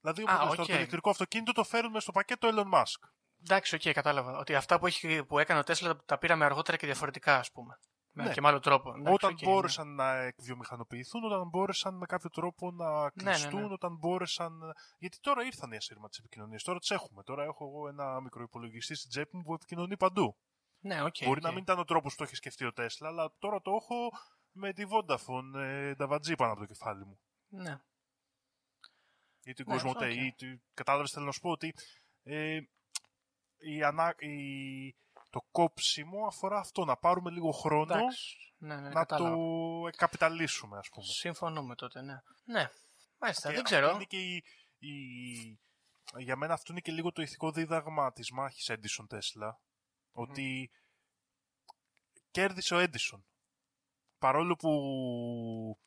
δηλαδή Α, όπως το- οκ. το ηλεκτρικό αυτοκίνητο το φέρνουμε στο πακέτο Elon Musk. Εντάξει, οκ, κατάλαβα. Ότι αυτά που, έχει, που έκανε ο Τέσλα τα πήραμε αργότερα και διαφορετικά, ας πούμε. Με, Ναι. Και με άλλο τρόπο. Εντάξει, όταν οκ, μπόρεσαν να εκβιομηχανοποιηθούν, όταν μπόρεσαν με κάποιο τρόπο να ναι, κλειστούν, ναι. όταν μπόρεσαν. Γιατί τώρα ήρθαν οι ασύρματες επικοινωνίες. Τώρα τις έχουμε. Τώρα έχω εγώ ένα μικροϋπολογιστή στην τσέπη μου που επικοινωνεί παντού. Ναι, οκ. Μπορεί οκ. να μην ήταν ο τρόπος που το έχει σκεφτεί ο Τέσλα, αλλά τώρα το έχω με τη Vodafone ε, Νταβατζή πάνω από το κεφάλι μου. Ναι. Ή την Ναι, αυτό, Cosmote. OK. Ή τη... Κατάλαβες, θέλω να σου πω ότι ε, η ανα... η... το κόψιμο αφορά αυτό. Να πάρουμε λίγο χρόνο Εντάξει. Ναι, ναι, να κατάλαβα. το καπιταλίσουμε, ας πούμε. Συμφωνούμε τότε, ναι. Ναι. Μάλιστα, Και δεν αυτό ξέρω. Είναι και η, η- Για μένα αυτό είναι και λίγο το ηθικό δίδαγμα της μάχης Edison Tesla. Ότι κέρδισε ο Edison. Παρόλο που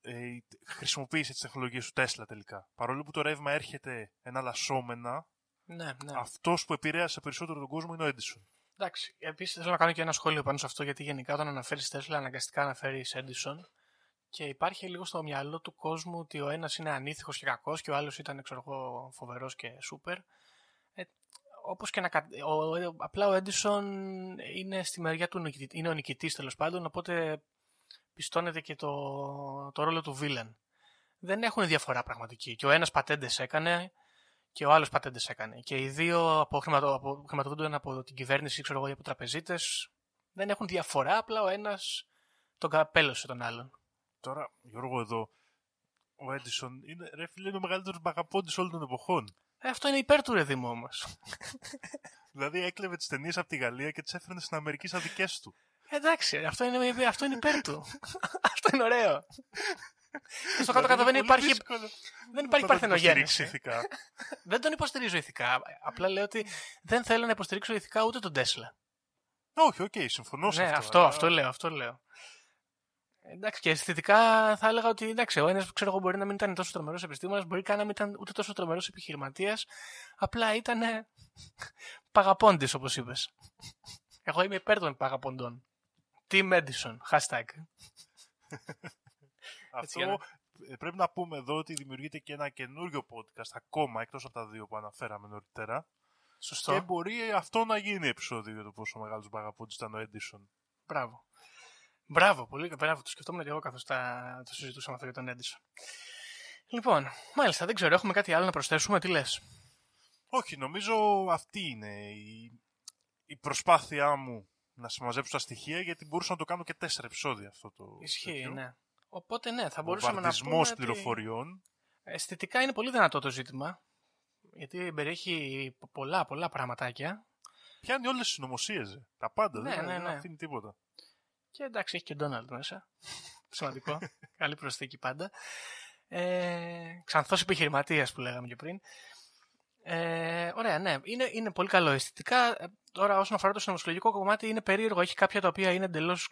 ε, χρησιμοποίησε τις τεχνολογίες του Tesla τελικά. Παρόλο που το ρεύμα έρχεται εναλλασσόμενα, Ναι, ναι. αυτός που επηρέασε περισσότερο τον κόσμο είναι ο Edison. Εντάξει. Επίσης θέλω να κάνω και ένα σχόλιο πάνω σε αυτό, γιατί γενικά όταν αναφέρεις Tesla, αναγκαστικά αναφέρεις Edison. Και υπάρχει λίγο στο μυαλό του κόσμου ότι ο ένας είναι ανήθικο και κακός και ο άλλος ήταν, ξέρω εγώ, φοβερός και σούπερ. Ε, όπως και να. κα- Ο, ε, απλά ο Edison είναι στη μεριά του νικητή, είναι ο νικητής τέλος πάντων, οπότε πιστώνεται και το, το ρόλο του villain. Δεν έχουν διαφορά πραγματική. Και ο ένας πατέντες έκανε και ο άλλος πατέντες έκανε. Και οι δύο από, χρηματο, από, χρηματοδοτούνται από την κυβέρνηση, ξέρω εγώ, ή από τραπεζίτες. Δεν έχουν διαφορά, απλά ο ένας τον καπέλωσε τον άλλον. Τώρα, Γιώργο, εδώ, ο Edison είναι, ρε φίλε, είναι ο μεγαλύτερος μπαγαπώντης όλων των εποχών. Ε, αυτό είναι υπέρ του ρεδίμου όμως. Δηλαδή έκλεβε τις ταινίες από τη Γαλλία και τις έφερνε στην Αμερική σαν δικές του. Εντάξει, αυτό είναι, αυτό είναι υπέρ του. αυτό είναι ωραίο. Και στο κάτω-κάτω δεν Δηλαδή, είναι υπάρχει, πολύ δύσκολο δεν υπάρχει να τον παρθενογέννηση. υποστηρίξει ηθικά. δεν τον υποστηρίζω ηθικά. Απλά λέω ότι δεν θέλω να υποστηρίξω ηθικά ούτε τον Τέσλα. Όχι, οκ, συμφωνώ σε ναι, αυτό. αυτό, αλλά- αυτό λέω, αυτό λέω. Εντάξει, και αισθητικά θα έλεγα ότι εντάξει, ο ένας ξέρω εγώ μπορεί να μην ήταν τόσο τρομερός επιστήμονας, μπορεί καν να μην ήταν ούτε τόσο τρομερός επιχειρηματίας. Απλά ήταν παγαπώντη, όπως είπες. Εγώ είμαι υπέρ των παγαποντών. Team Edison, hashtag. Αυτό για να- ε, πρέπει να πούμε εδώ ότι δημιουργείται και ένα καινούριο podcast ακόμα εκτός από τα δύο που αναφέραμε νωρίτερα. Σωστό. Και μπορεί αυτό να γίνει επεισόδιο για το πόσο μεγάλος μπαγαπώντης ήταν ο Edison. Μπράβο. Μπράβο, πολύ μπράβο. Το σκεφτόμουν και εγώ καθώς το συζητούσαμε αυτό για τον Edison. Λοιπόν, μάλιστα, δεν ξέρω, έχουμε κάτι άλλο να προσθέσουμε, τι λες; Όχι, νομίζω αυτή είναι η, η προσπάθειά μου να συμμαζέψω τα στοιχεία γιατί μπορούσα να το κάνω και τέσσερα επεισόδια αυτό το Ισχύει, τέτοιο. ναι. Οπότε ναι, θα μπορούσαμε να Βομβαρδισμός πούμε ότι πληροφοριών. αισθητικά είναι πολύ δυνατό το ζήτημα. Γιατί περιέχει πολλά, πολλά πραγματάκια. Πιάνει όλες τις συνωμοσίες. ε. Τα πάντα, Ναι, δεν, ναι, δεν ναι. αφήνει τίποτα. Και εντάξει, έχει και Ντόναλντ μέσα. Σημαντικό. Καλή προσθήκη πάντα. Ε, ξανθός επιχειρηματίας που λέγαμε και πριν. Ε, ωραία, ναι. Είναι, είναι πολύ καλό αισθητικά. Ε, Τώρα, όσον αφορά το συνωμοσιολογικό κομμάτι, είναι περίεργο. Έχει κάποια τα οποία είναι εντελώς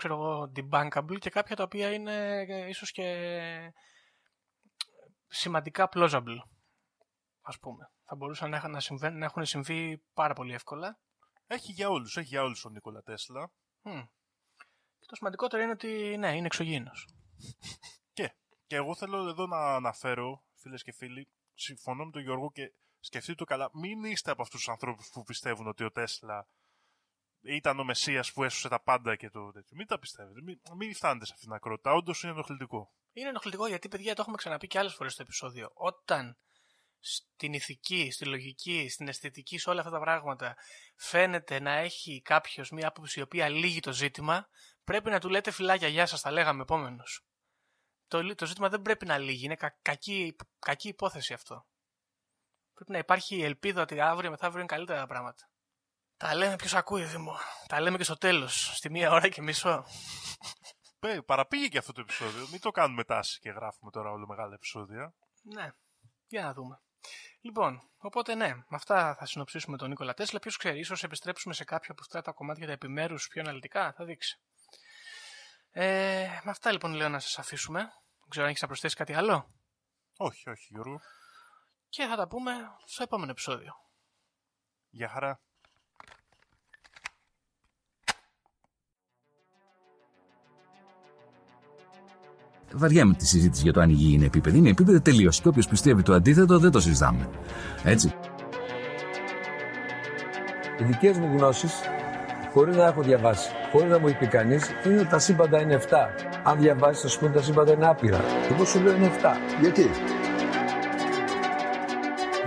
debunkable και κάποια τα οποία είναι ε, ίσως και σημαντικά plausible. Ας πούμε. Θα μπορούσαν να, έχουν- να, συμβαίνουν- να έχουν συμβεί πάρα πολύ εύκολα. Έχει για όλους, έχει για όλους ο Νίκολα Τέσλα. Μμ. Και το σημαντικότερο είναι ότι ναι, είναι εξωγήινος. Και εγώ θέλω εδώ να αναφέρω, φίλες και φίλοι, συμφωνώ με τον Γιώργο και σκεφτείτε το καλά. Μην είστε από αυτούς τους ανθρώπους που πιστεύουν ότι ο Τέσλα ήταν ο Μεσσίας που έσωσε τα πάντα και το τέτοιο. Μην τα πιστεύετε. Μην, μην φτάνετε σε αυτήν την ακρότητα. Όντως είναι ενοχλητικό. Είναι ενοχλητικό γιατί, παιδιά, το έχουμε ξαναπεί και άλλες φορές στο επεισόδιο. Όταν στην ηθική, στη λογική, στην αισθητική, σε όλα αυτά τα πράγματα φαίνεται να έχει κάποιος μία άποψη η οποία λύγει το ζήτημα, πρέπει να του λέτε φυλάκια, γεια σας, τα λέγαμε επόμενος. Το, το ζήτημα δεν πρέπει να λύγει. Είναι κα, κακή, κακή υπόθεση αυτό. Πρέπει να υπάρχει ελπίδα ότι αύριο μεθαύριο είναι καλύτερα τα πράγματα. Τα λέμε ποιος ακούει, Δήμο. Τα λέμε και στο τέλος. Στη μία ώρα και μισό. Πέ, παραπήγε και αυτό το επεισόδιο. Μην το κάνουμε τάση και γράφουμε τώρα όλο μεγάλα επεισόδια. Ναι. Για να δούμε. Λοιπόν, οπότε ναι, με αυτά θα συνοψίσουμε τον Νίκολα Τέσλα. Ποιος ξέρει, ίσως επιστρέψουμε σε κάποια από αυτά τα κομμάτια τα επιμέρους πιο αναλυτικά. Θα δείξει. Ε, με αυτά λοιπόν λέω να σας αφήσουμε. Δεν ξέρω αν έχεις να προσθέσεις κάτι άλλο. Όχι, όχι, Γιώργο. Και θα τα πούμε στο επόμενο επεισόδιο. Γεια χαρά. Βαριέμαι τη συζήτηση για το αν η γη είναι επίπεδη. Είναι επίπεδο τελείως. Και όποιος πιστεύει το αντίθετο δεν το συζητάμε. Έτσι. Οι δικές μου γνώσεις, χωρίς να έχω διαβάσει, χωρίς να μου είπε κανείς, είναι ότι τα σύμπαντα είναι 7. Αν διαβάσεις, θα σου πούνε τα σύμπαντα είναι άπειρα. Εγώ σου λέω είναι 7. Γιατί;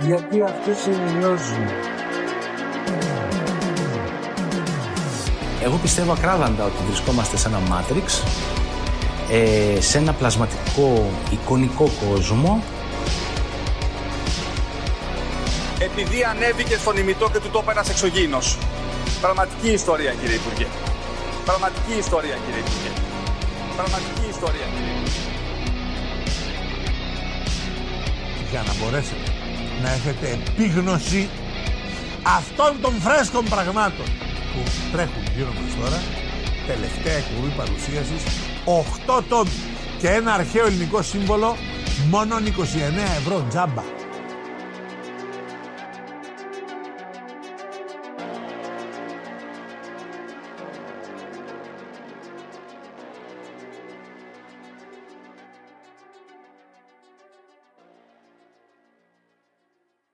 Γιατί αυτέ συνειώνουν. Εγώ πιστεύω ακράδαντα ότι βρισκόμαστε σε ένα Matrix, ε, σε ένα πλασματικό εικονικό κόσμο Επειδή ανέβηκε στον ημιτό και του το είπε ένας εξωγήινος. Πραγματική ιστορία, κύριε Υπουργέ. Πραγματική ιστορία, κύριε Υπουργέ. Πραγματική ιστορία, κύριε Υπουργέ. για να μπορέσετε να έχετε επίγνωση αυτών των φρέσκων πραγμάτων που τρέχουν γύρω μας τώρα. Τελευταία εκπομπή παρουσίασης 8 τόμοι και ένα αρχαίο ελληνικό σύμβολο μόνο 29 ευρώ τζάμπα